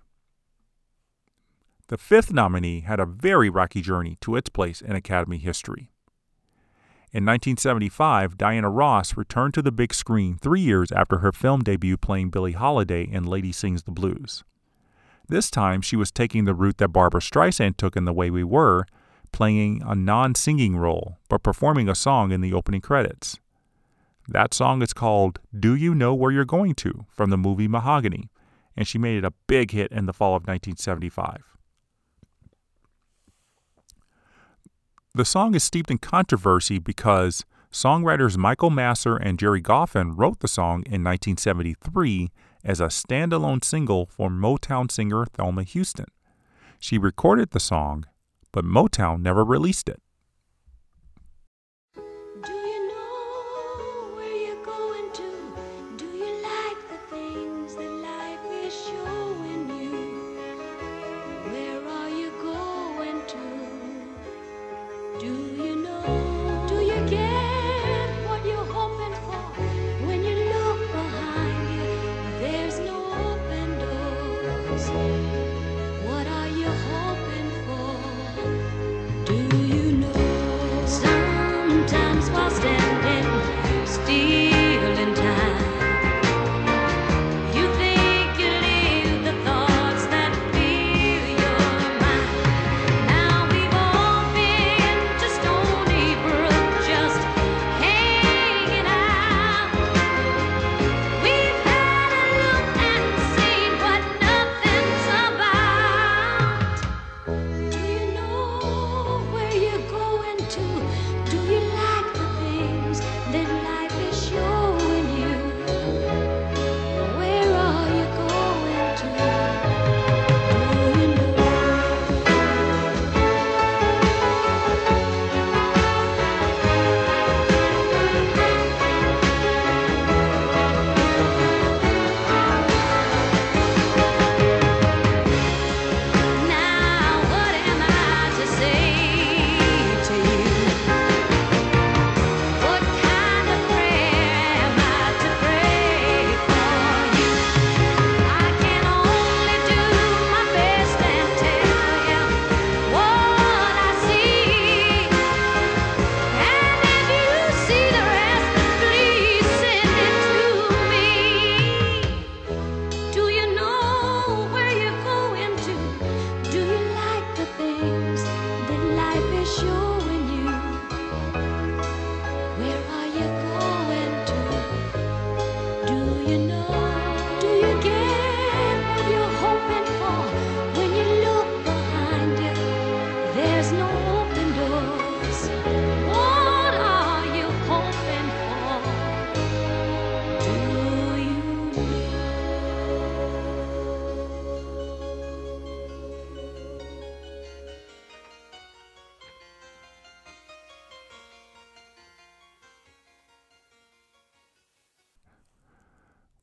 The fifth nominee had a very rocky journey to its place in Academy history. In 1975, Diana Ross returned to the big screen three years after her film debut playing Billie Holiday in Lady Sings the Blues. This time, she was taking the route that Barbra Streisand took in The Way We Were, playing a non singing role, but performing a song in the opening credits. That song is called Do You Know Where You're Going to from the movie Mahogany, and she made it a big hit in the fall of 1975. The song is steeped in controversy because songwriters Michael Masser and Gerry Goffin wrote the song in 1973 as a standalone single for Motown singer Thelma Houston. She recorded the song, but Motown never released it.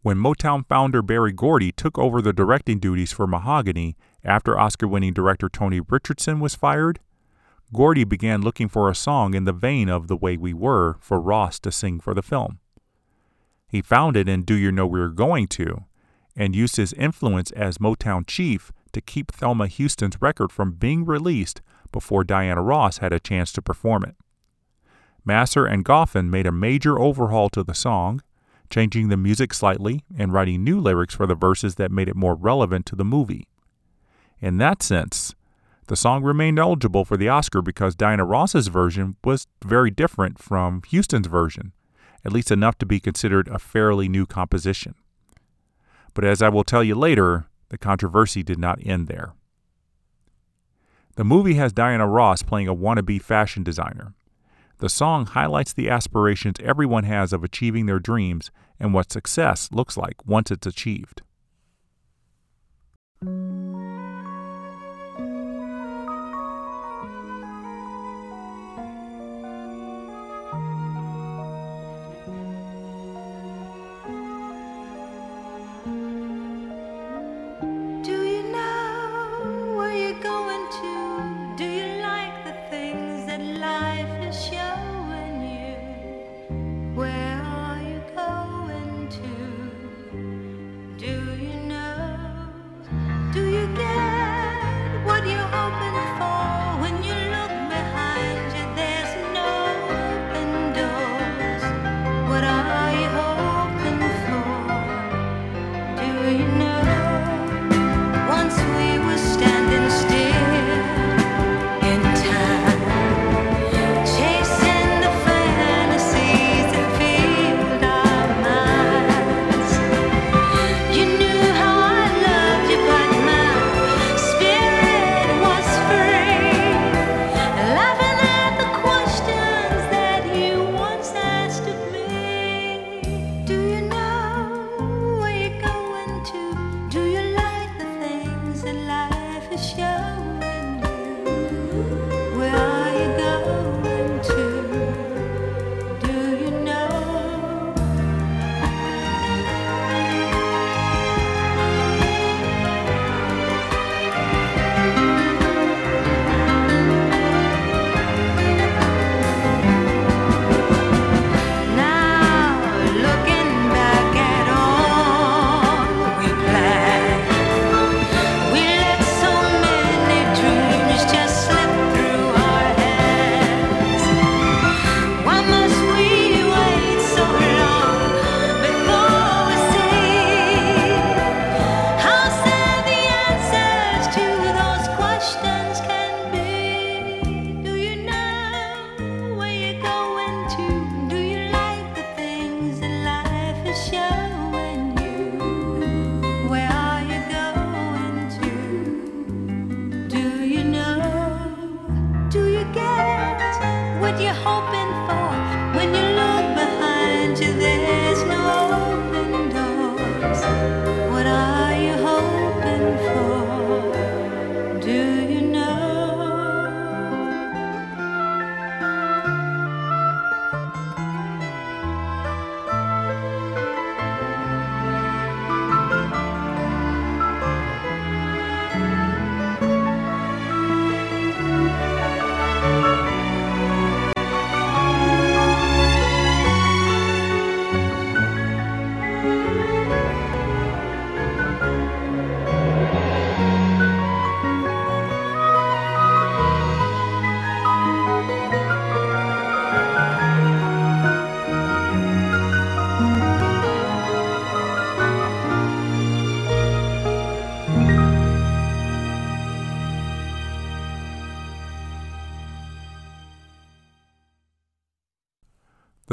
When Motown founder Berry Gordy took over the directing duties for Mahogany after Oscar winning director Tony Richardson was fired, Gordy began looking for a song in the vein of The Way We Were for Ross to sing for the film. He found it in Do You Know We're Going To and used his influence as Motown chief to keep Thelma Houston's record from being released before Diana Ross had a chance to perform it. Masser and Goffin made a major overhaul to the song, changing the music slightly and writing new lyrics for the verses that made it more relevant to the movie. In that sense, the song remained eligible for the Oscar because Diana Ross's version was very different from Houston's version, at least enough to be considered a fairly new composition. But as I will tell you later, the controversy did not end there. The movie has Diana Ross playing a wannabe fashion designer, the song highlights the aspirations everyone has of achieving their dreams and what success looks like once it's achieved.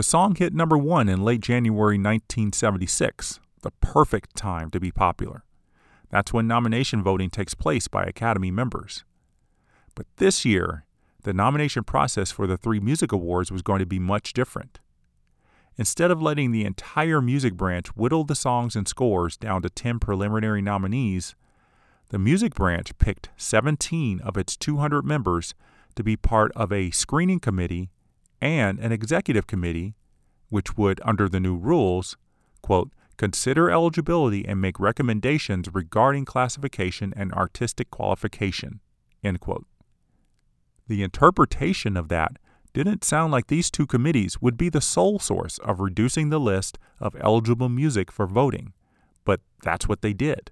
Song hit number one in late January 1976, the perfect time to be popular. That's when nomination voting takes place by Academy members. But this year, the nomination process for the three music awards was going to be much different. Instead of letting the entire music branch whittle the songs and scores down to 10 preliminary nominees, the music branch picked 17 of its 200 members to be part of a screening committee and an executive committee, which would, under the new rules, quote, consider eligibility and make recommendations regarding classification and artistic qualification, end quote. The interpretation of that didn't sound like these two committees would be the sole source of reducing the list of eligible music for voting, but that's what they did.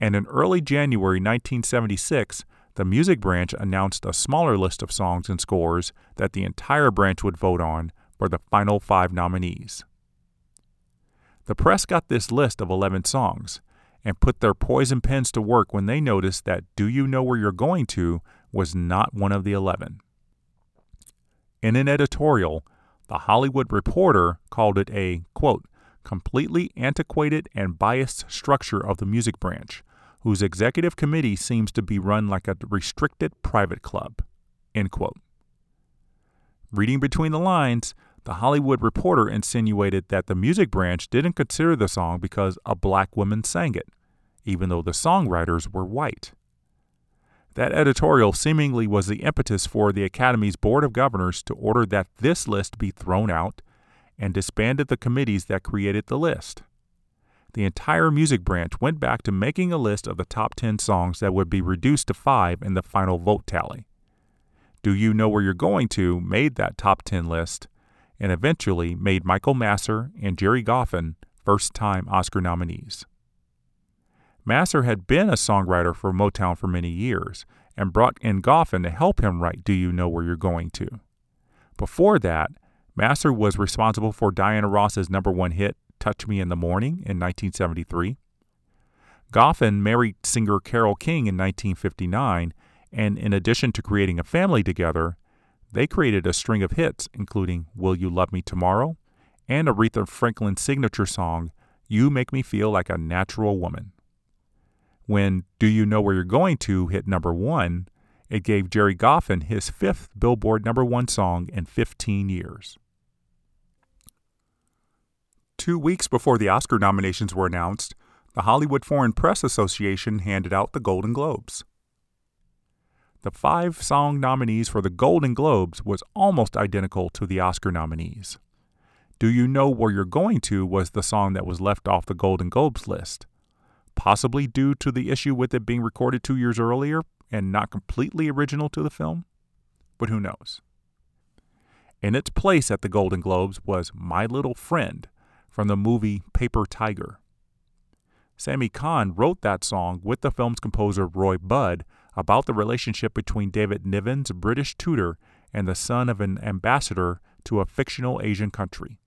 And in early January 1976, the music branch announced a smaller list of songs and scores that the entire branch would vote on for the final five nominees. The press got this list of 11 songs and put their poison pens to work when they noticed that Do You Know Where You're Going To was not one of the 11. In an editorial, the Hollywood Reporter called it a, quote, completely antiquated and biased structure of the music branch, whose executive committee seems to be run like a restricted private club, end quote. Reading between the lines, the Hollywood Reporter insinuated that the music branch didn't consider the song because a black woman sang it, even though the songwriters were white. That editorial seemingly was the impetus for the Academy's Board of Governors to order that this list be thrown out and disbanded the committees that created the list. The entire music branch went back to making a list of the top 10 songs that would be reduced to five in the final vote tally. Do You Know Where You're Going To made that top 10 list and eventually made Michael Masser and Gerry Goffin first time Oscar nominees. Masser had been a songwriter for Motown for many years and brought in Goffin to help him write Do You Know Where You're Going To. Before that, Masser was responsible for Diana Ross's number one hit, Touch Me in the Morning, in 1973. Goffin married singer Carole King in 1959, and in addition to creating a family together, they created a string of hits, including Will You Love Me Tomorrow and Aretha Franklin's signature song, You Make Me Feel Like a Natural Woman. When Do You Know Where You're Going To hit number one, it gave Gerry Goffin his fifth Billboard number one song in 15 years. Two weeks before the Oscar nominations were announced, the Hollywood Foreign Press Association handed out the Golden Globes. The five song nominees for the Golden Globes was almost identical to the Oscar nominees. Do You Know Where You're Going To was the song that was left off the Golden Globes list possibly due to the issue with it being recorded two years earlier and not completely original to the film, but who knows? In its place at the Golden Globes was My Little Friend from the movie Paper Tiger. Sammy Cahn wrote that song with the film's composer Roy Budd about the relationship between David Niven's British tutor and the son of an ambassador to a fictional Asian country.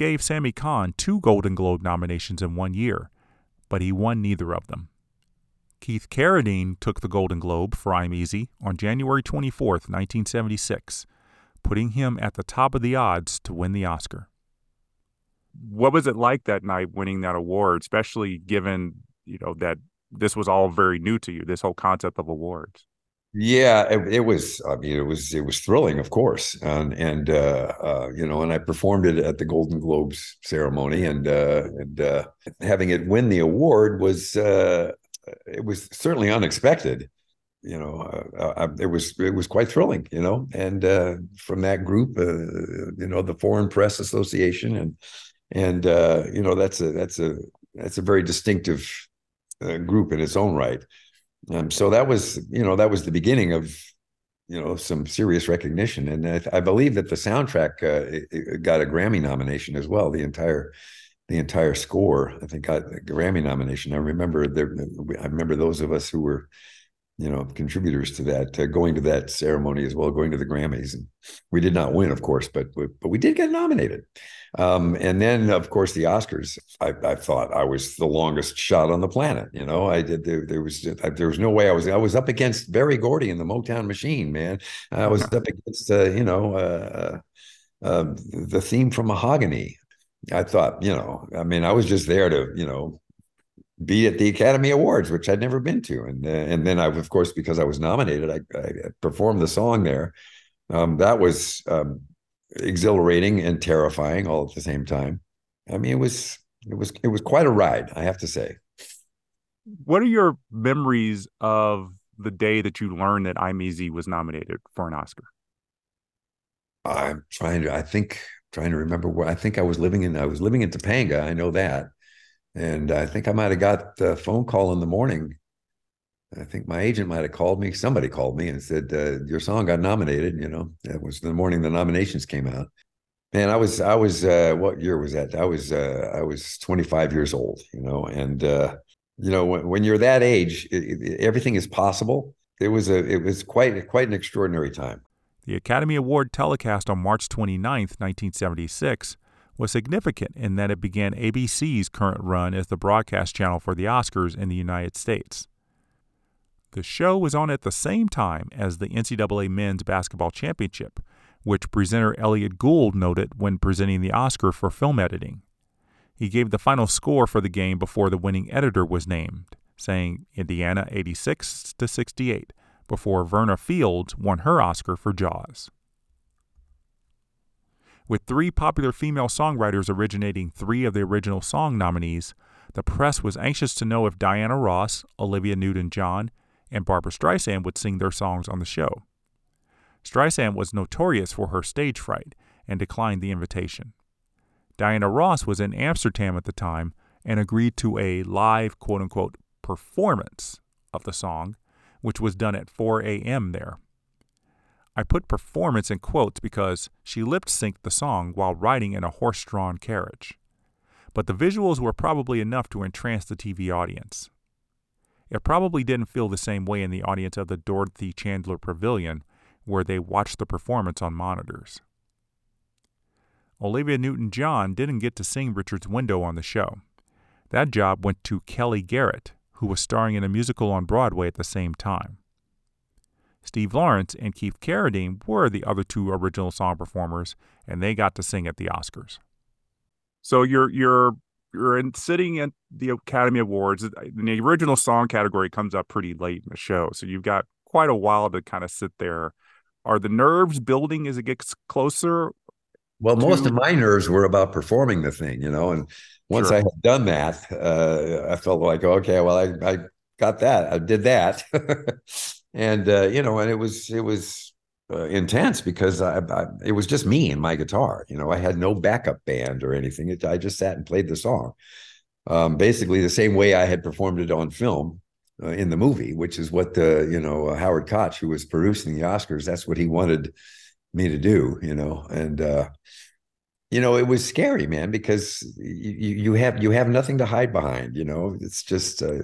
Gave Sammy Cahn two Golden Globe nominations in one year, but he won neither of them. Keith Carradine took the Golden Globe for I'm Easy on January 24, 1976, putting him at the top of the odds to win the Oscar. What was it like that night winning that award, especially given, you know, that this was all very new to you, this whole concept of awards? Yeah, it, it, was. I mean, it was it was thrilling, of course, and and uh, uh, you know, and I performed it at the Golden Globes ceremony, and uh, and uh, having it win the award was uh, it was certainly unexpected. You know, uh, I, it was it was quite thrilling. You know, and from that group, you know, the Foreign Press Association, and and you know, that's a that's a that's a very distinctive group in its own right. Um, so that was, you know, that was the beginning of, you know, some serious recognition. And I, I believe that the soundtrack uh, it, it got a Grammy nomination as well. The entire, the entire score, I think, got a Grammy nomination. I remember there. I remember those of us who were, you know, contributors to that, uh, going to that ceremony as well, going to the Grammys. And we did not win, of course, but but we did get nominated. Um, and then, of course, the Oscars. I, I, thought I was the longest shot on the planet. You know, I did. There, there was there was no way I was. I was up against Berry Gordy in the Motown Machine. Man, I was up against uh, you know uh, uh, the theme from Mahogany. I thought, you know, I mean, I was just there to, you know, be at the Academy Awards, which I'd never been to, and uh, and then I, of course, because I was nominated, I, I performed the song there. Um, that was um, exhilarating and terrifying all at the same time. I mean, it was it was it was quite a ride, I have to say. What are your memories of the day that you learned that I'm Easy was nominated for an Oscar? I'm trying to. I think trying to remember where. I think I was living in. I was living in Topanga. I know that, and I think I might have got a phone call in the morning I think my agent might have called me. Somebody called me and said, uh, "Your song got nominated." You know, it was the morning the nominations came out. And I was, I was, uh, what year was that? I was, uh, I was 25 years old. You know, and uh, you know, when, when you're that age, it, it, everything is possible. It was a, it was quite, quite an extraordinary time. The Academy Award telecast on March 29th, 1976, was significant in that it began ABC's current run as the broadcast channel for the Oscars in the United States. The show was on at the same time as the NCAA Men's Basketball Championship, which presenter Elliott Gould noted when presenting the Oscar for film editing. He gave the final score for the game before the winning editor was named, saying Indiana 86 to 68, before Verna Fields won her Oscar for Jaws. With three popular female songwriters originating three of the original song nominees, the press was anxious to know if Diana Ross, Olivia Newton John, and Barbra Streisand would sing their songs on the show. Streisand was notorious for her stage fright and declined the invitation. Diana Ross was in Amsterdam at the time and agreed to a live quote unquote performance of the song, which was done at 4 a.m. there. I put performance in quotes because she lip synced the song while riding in a horse drawn carriage. But the visuals were probably enough to entrance the TV audience. It probably didn't feel the same way in the audience of the Dorothy Chandler Pavilion, where they watched the performance on monitors. Olivia Newton John didn't get to sing Richard's Window on the show. That job went to Kelly Garrett, who was starring in a musical on Broadway at the same time. Steve Lawrence and Keith Carradine were the other two original song performers, and they got to sing at the Oscars. So your your you're in, sitting at the Academy Awards. The original song category comes up pretty late in the show, so you've got quite a while to kind of sit there. Are the nerves building as it gets closer? Well, to... most of my nerves were about performing the thing, you know. And once sure. I had done that, uh, I felt like, okay, well, I, I got that, I did that, and uh, you know, and it was it was uh, intense because I, I, it was just me and my guitar. You know, I had no backup band or anything. It, I just sat and played the song, um, basically the same way I had performed it on film uh, in the movie, which is what the you know uh, Howard Koch, who was producing the Oscars, that's what he wanted me to do. You know, and uh, you know it was scary, man, because you, you have you have nothing to hide behind. You know, it's just uh,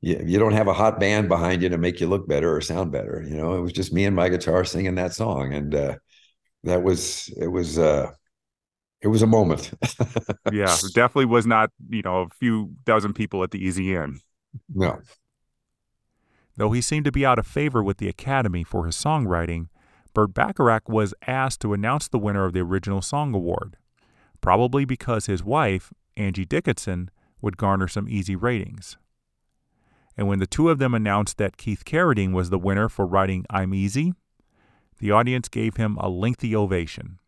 you, you don't have a hot band behind you to make you look better or sound better. You know, it was just me and my guitar singing that song. And uh, that was, it was, uh, it was a moment. yeah, definitely was not, you know, a few dozen people at the Exit/In. No. Though he seemed to be out of favor with the Academy for his songwriting, Burt Bacharach was asked to announce the winner of the Original Song Award, probably because his wife, Angie Dickinson, would garner some easy ratings. And when the two of them announced that Keith Carradine was the winner for writing I'm Easy, the audience gave him a lengthy ovation.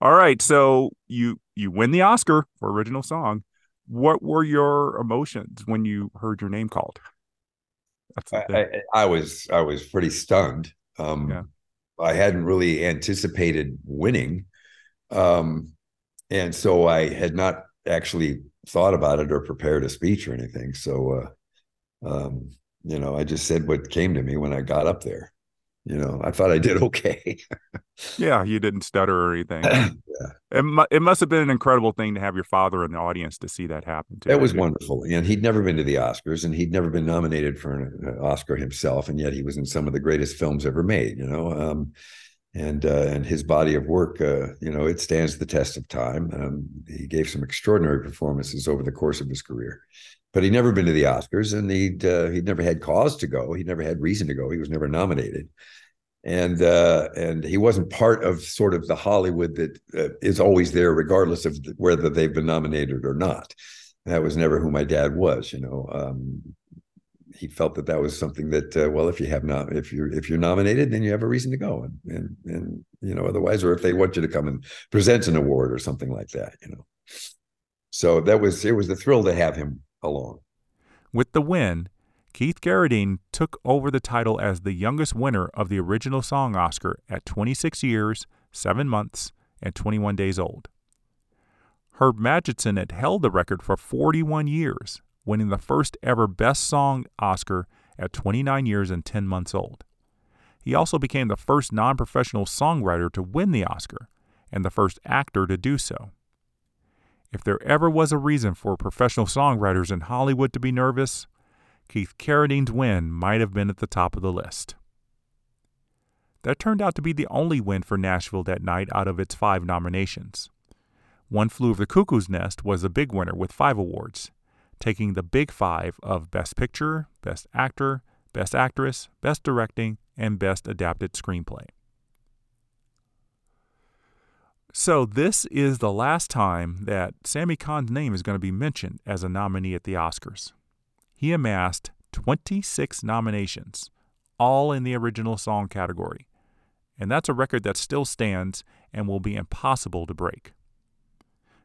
All right, so you you win the Oscar for original song. What were your emotions when you heard your name called? I, I, I, was I was pretty stunned. Um, yeah. I hadn't really anticipated winning, um, and so I had not actually thought about it or prepared a speech or anything. So, uh, um, you know, I just said what came to me when I got up there you know, I thought I did okay. yeah, you didn't stutter or anything. yeah. It, mu- it must have been an incredible thing to have your father in the audience to see that happen. Too. It was wonderful. And he'd never been to the Oscars and he'd never been nominated for an Oscar himself. And yet he was in some of the greatest films ever made, you know. Um, and uh, and his body of work, uh, you know, it stands the test of time. Um, he gave some extraordinary performances over the course of his career, but he'd never been to the Oscars, and he'd uh, he'd never had cause to go. He'd never had reason to go. He was never nominated, and uh, and he wasn't part of sort of the Hollywood that uh, is always there, regardless of whether they've been nominated or not. That was never who my dad was. You know, um, he felt that that was something that uh, well, if you have not, if you're if you're nominated, then you have a reason to go, and and and you know, otherwise, or if they want you to come and present an award or something like that, you know. So that was it was a thrill to have him along. With the win, Keith Carradine took over the title as the youngest winner of the original song Oscar at 26 years, 7 months, and 21 days old. Herb Magidson had held the record for 41 years, winning the first ever Best Song Oscar at 29 years and 10 months old. He also became the first non professional songwriter to win the Oscar and the first actor to do so. If there ever was a reason for professional songwriters in Hollywood to be nervous, Keith Carradine's win might have been at the top of the list. That turned out to be the only win for Nashville that night out of its five nominations. One Flew of the Cuckoo's Nest was the big winner with five awards, taking the big five of Best Picture, Best Actor, Best Actress, Best Directing, and Best Adapted Screenplay. So, this is the last time that Sammy Cahn's name is going to be mentioned as a nominee at the Oscars he amassed 26 nominations, all in the original song category. And that's a record that still stands and will be impossible to break.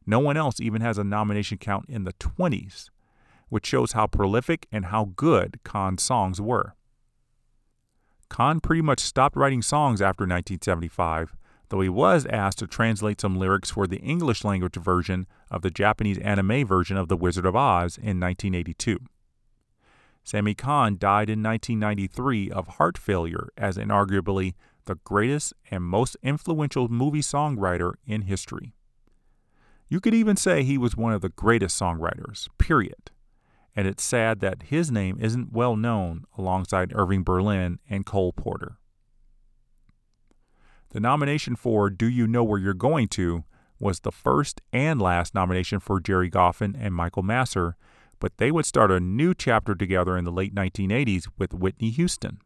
No one else even has a nomination count in the 20s, which shows how prolific and how good Kahn's songs were. Cahn pretty much stopped writing songs after 1975, though he was asked to translate some lyrics for the English language version of the Japanese anime version of The Wizard of Oz in 1982. Sammy Cahn died in 1993 of heart failure as inarguably the greatest and most influential movie songwriter in history. You could even say he was one of the greatest songwriters, period. And it's sad that his name isn't well known alongside Irving Berlin and Cole Porter. The nomination for Do You Know Where You're Going To was the first and last nomination for Gerry Goffin and Michael Masser but they would start a new chapter together in the late 1980s with Whitney Houston.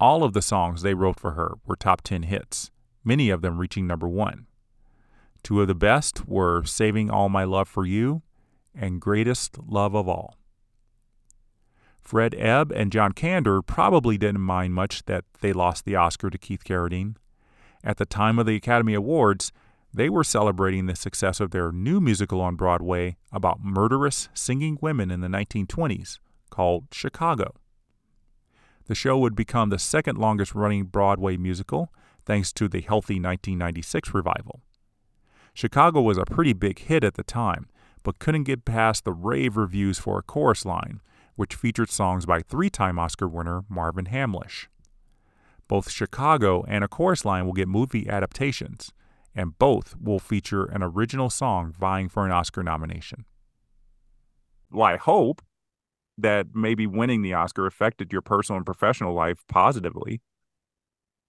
All of the songs they wrote for her were top 10 hits, many of them reaching number one. Two of the best were Saving All My Love for You and Greatest Love of All. Fred Ebb and John Kander probably didn't mind much that they lost the Oscar to Keith Carradine. At the time of the Academy Awards, they were celebrating the success of their new musical on Broadway about murderous singing women in the 1920s called Chicago. The show would become the second longest running Broadway musical thanks to the healthy 1996 revival. Chicago was a pretty big hit at the time, but couldn't get past the rave reviews for a chorus line, which featured songs by three time Oscar winner Marvin Hamlisch. Both Chicago and a chorus line will get movie adaptations, and both will feature an original song vying for an Oscar nomination. Well, I hope that maybe winning the Oscar affected your personal and professional life positively.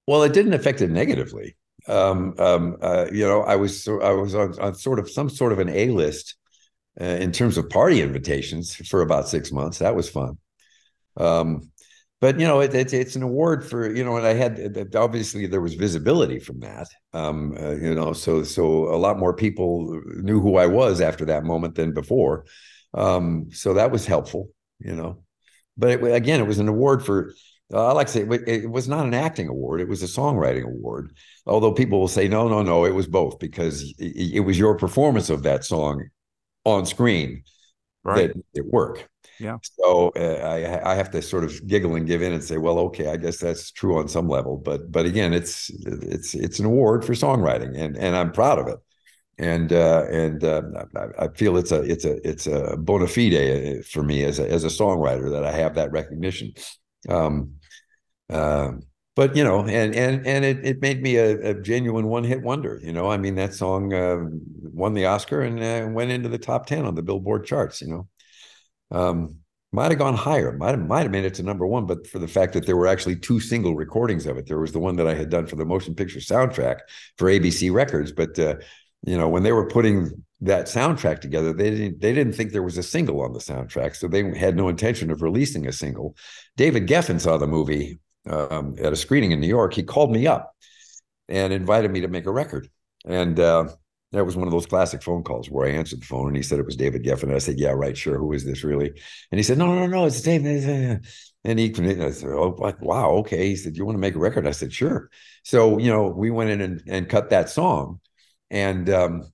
Well, it didn't affect it negatively. um, um, uh, you know, I was I was on, on sort of some sort of an A list uh, in terms of party invitations for about six months. That was fun. Um, but you know, it, it, it's an award for you know, and I had obviously there was visibility from that. Um, uh, you know, so so a lot more people knew who I was after that moment than before. Um, so that was helpful. You know, but it, again, it was an award for uh, I like to say it, it, was not an acting award; it was a songwriting award. Although people will say, "No, no, no, it was both," because it, it was your performance of that song on screen right. that it work. Yeah. So uh, I I have to sort of giggle and give in and say, "Well, okay, I guess that's true on some level." But but again, it's it's it's an award for songwriting, and and I'm proud of it and uh, and uh, I, feel it's a it's a it's a bona fide for me as a as a songwriter that I have that recognition. Um, uh, but you know, and and and it it made me a, a genuine one hit wonder. You know, I mean that song uh, won the Oscar and uh, went into the top ten on the Billboard charts. You know, um, might have gone higher, might have might have made it to number one, but for the fact that there were actually two single recordings of it. There was the one that I had done for the motion picture soundtrack for ABC Records, but uh, you know when they were putting that soundtrack together they didn't they didn't think there was a single on the soundtrack so they had no intention of releasing a single. David geffen saw the movie um, at a screening in new york. He called me up and invited me to make a record. And uh, that was one of those classic phone calls where I answered the phone and he said it was David Geffen. And I said, Yeah, right, sure. Who is this really? And he said, No, no, no, it's David. And he, I said, Oh, like, wow, okay. He said, You want to make a record? I said, Sure. So, you know, we went in and, and cut that song and um,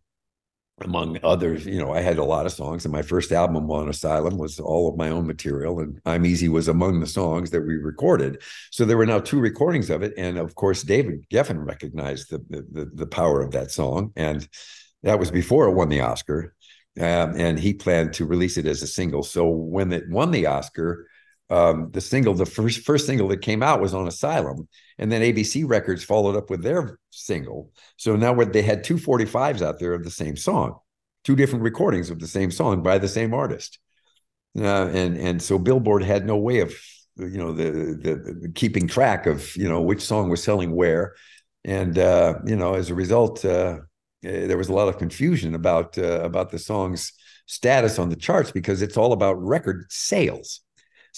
among others, you know, I had a lot of songs, and my first album on Asylum was all of my own material, and I'm Easy was among the songs that we recorded. So there were now two recordings of it, and of course, David Geffen recognized the the, the power of that song, and that was before it won the Oscar, um, and he planned to release it as a single. So when it won the Oscar, um, the single, the first first single that came out was on Asylum, and then ABC Records followed up with their single. So now what they had two 45s out there of the same song, two different recordings of the same song by the same artist, uh, and and so Billboard had no way of you know the, the, the keeping track of you know which song was selling where, and uh, you know as a result, uh, eh, there was a lot of confusion about uh, about the song's status on the charts because it's all about record sales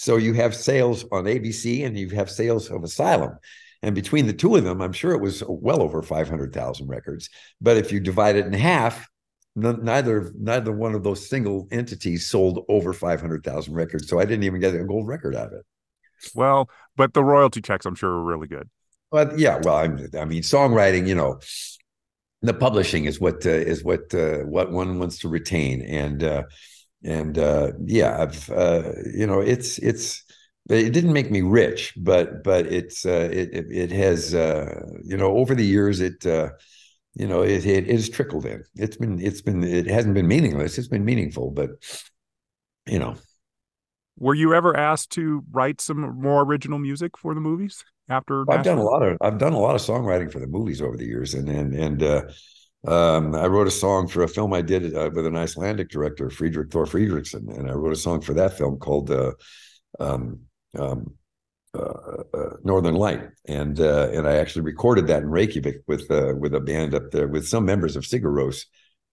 so you have sales on ABC and you have sales of Asylum. And between the two of them, I'm sure it was well over 500,000 records. But if you divide it in half, neither neither one of those single entities sold over 500,000 records. So I didn't even get a gold record out of it. Well, but the royalty checks, I'm sure, are really good. But yeah, well, I'm, i mean, songwriting, you know, the publishing is what uh, is what uh, what one wants to retain, and uh, and uh, yeah, I've uh, you know it's it's it didn't make me rich, but but it's uh, it, it, it has uh, you know over the years it uh, you know it it is trickled in. It's been it's been it hasn't been meaningless. It's been meaningful, but you know. Were you ever asked to write some more original music for the movies after? I've done a lot of I've done a lot of songwriting for the movies over the years, and and and uh, um, I wrote a song for a film I did uh, with an Icelandic director, Fridrik Thor Fridriksson, and I wrote a song for that film called uh, um, um, uh, uh Northern Light, and uh, and I actually recorded that in Reykjavik with uh, with a band up there with some members of Sigur Rós.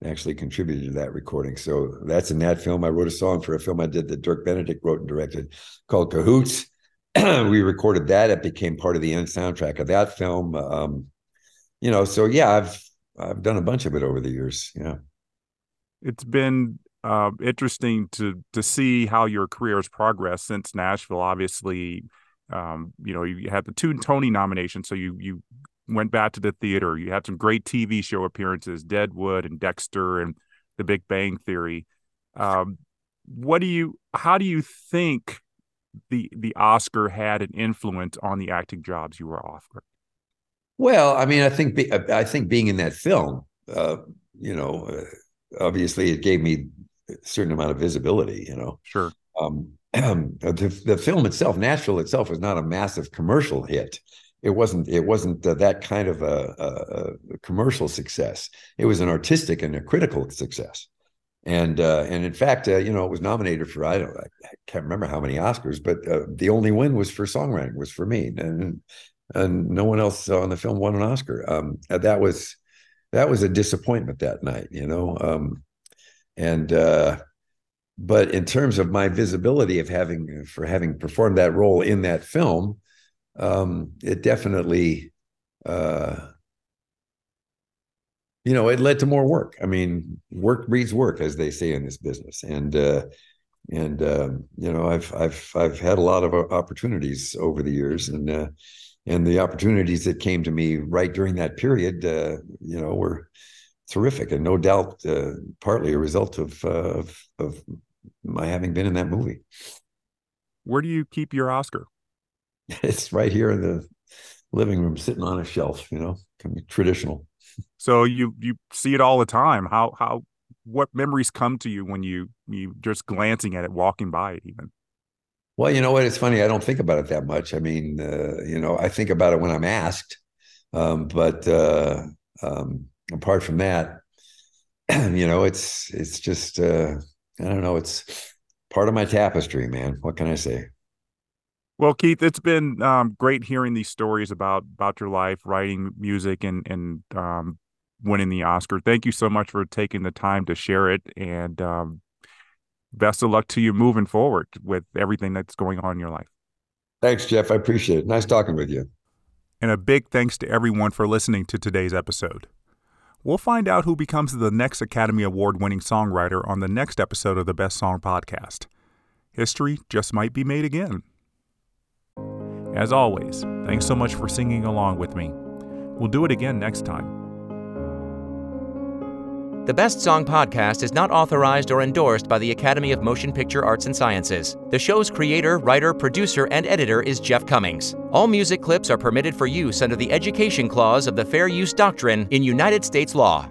Actually contributed to that recording, so that's in that film. I wrote a song for a film I did that Dirk Benedict wrote and directed called Cahoots. we recorded that; it became part of the end soundtrack of that film. Um, you know, so yeah, I've I've done a bunch of it over the years. Yeah. It's been uh, interesting to to see how your career has progressed since Nashville. Obviously, um, you know you had the two Tony nominations, so you you went back to the theater. You had some great TV show appearances, Deadwood and Dexter and The Big Bang Theory. Um, what do you? How do you think the the Oscar had an influence on the acting jobs you were offered? Well, I mean, I think be, I think being in that film, uh, you know, uh, obviously it gave me a certain amount of visibility. You know, sure. Um, the, the film itself, Nashville itself, was not a massive commercial hit. It wasn't. It wasn't uh, that kind of a, a, a, commercial success. It was an artistic and a critical success. And uh, and in fact, uh, you know, it was nominated for I don't I can't remember how many Oscars, but uh, the only win was for songwriting was for me, and and no one else on the film won an Oscar. Um, that was that was a disappointment that night, you know. Um, and uh, but in terms of my visibility of having for having performed that role in that film, um, it definitely, uh, you know, it led to more work. I mean, work breeds work, as they say in this business, and uh, and um, you know, I've I've I've had a lot of opportunities over the years, and uh, and the opportunities that came to me right during that period, uh, you know, were terrific, and no doubt uh, partly a result of, uh, of of my having been in that movie. Where do you keep your Oscar? It's right here in the living room, sitting on a shelf. You know, traditional. So you you see it all the time. How how what memories come to you when you you just glancing at it, walking by it, even? Well, you know what? It's funny. I don't think about it that much. I mean, uh, you know, I think about it when I'm asked, um, but uh, um, apart from that, you know, it's it's just uh, I don't know. It's part of my tapestry, man. What can I say? Well, Keith, it's been um, great hearing these stories about about your life, writing music, and and um, winning the Oscar. Thank you so much for taking the time to share it, and um, best of luck to you moving forward with everything that's going on in your life. Thanks, Jeff. I appreciate it. Nice talking with you. And a big thanks to everyone for listening to today's episode. We'll find out who becomes the next Academy Award winning songwriter on the next episode of the Best Song Podcast. History just might be made again. As always, thanks so much for singing along with me. We'll do it again next time. The Best Song podcast is not authorized or endorsed by the Academy of Motion Picture Arts and Sciences. The show's creator, writer, producer, and editor is Jeff Commings. All music clips are permitted for use under the Education Clause of the Fair Use Doctrine in United States law.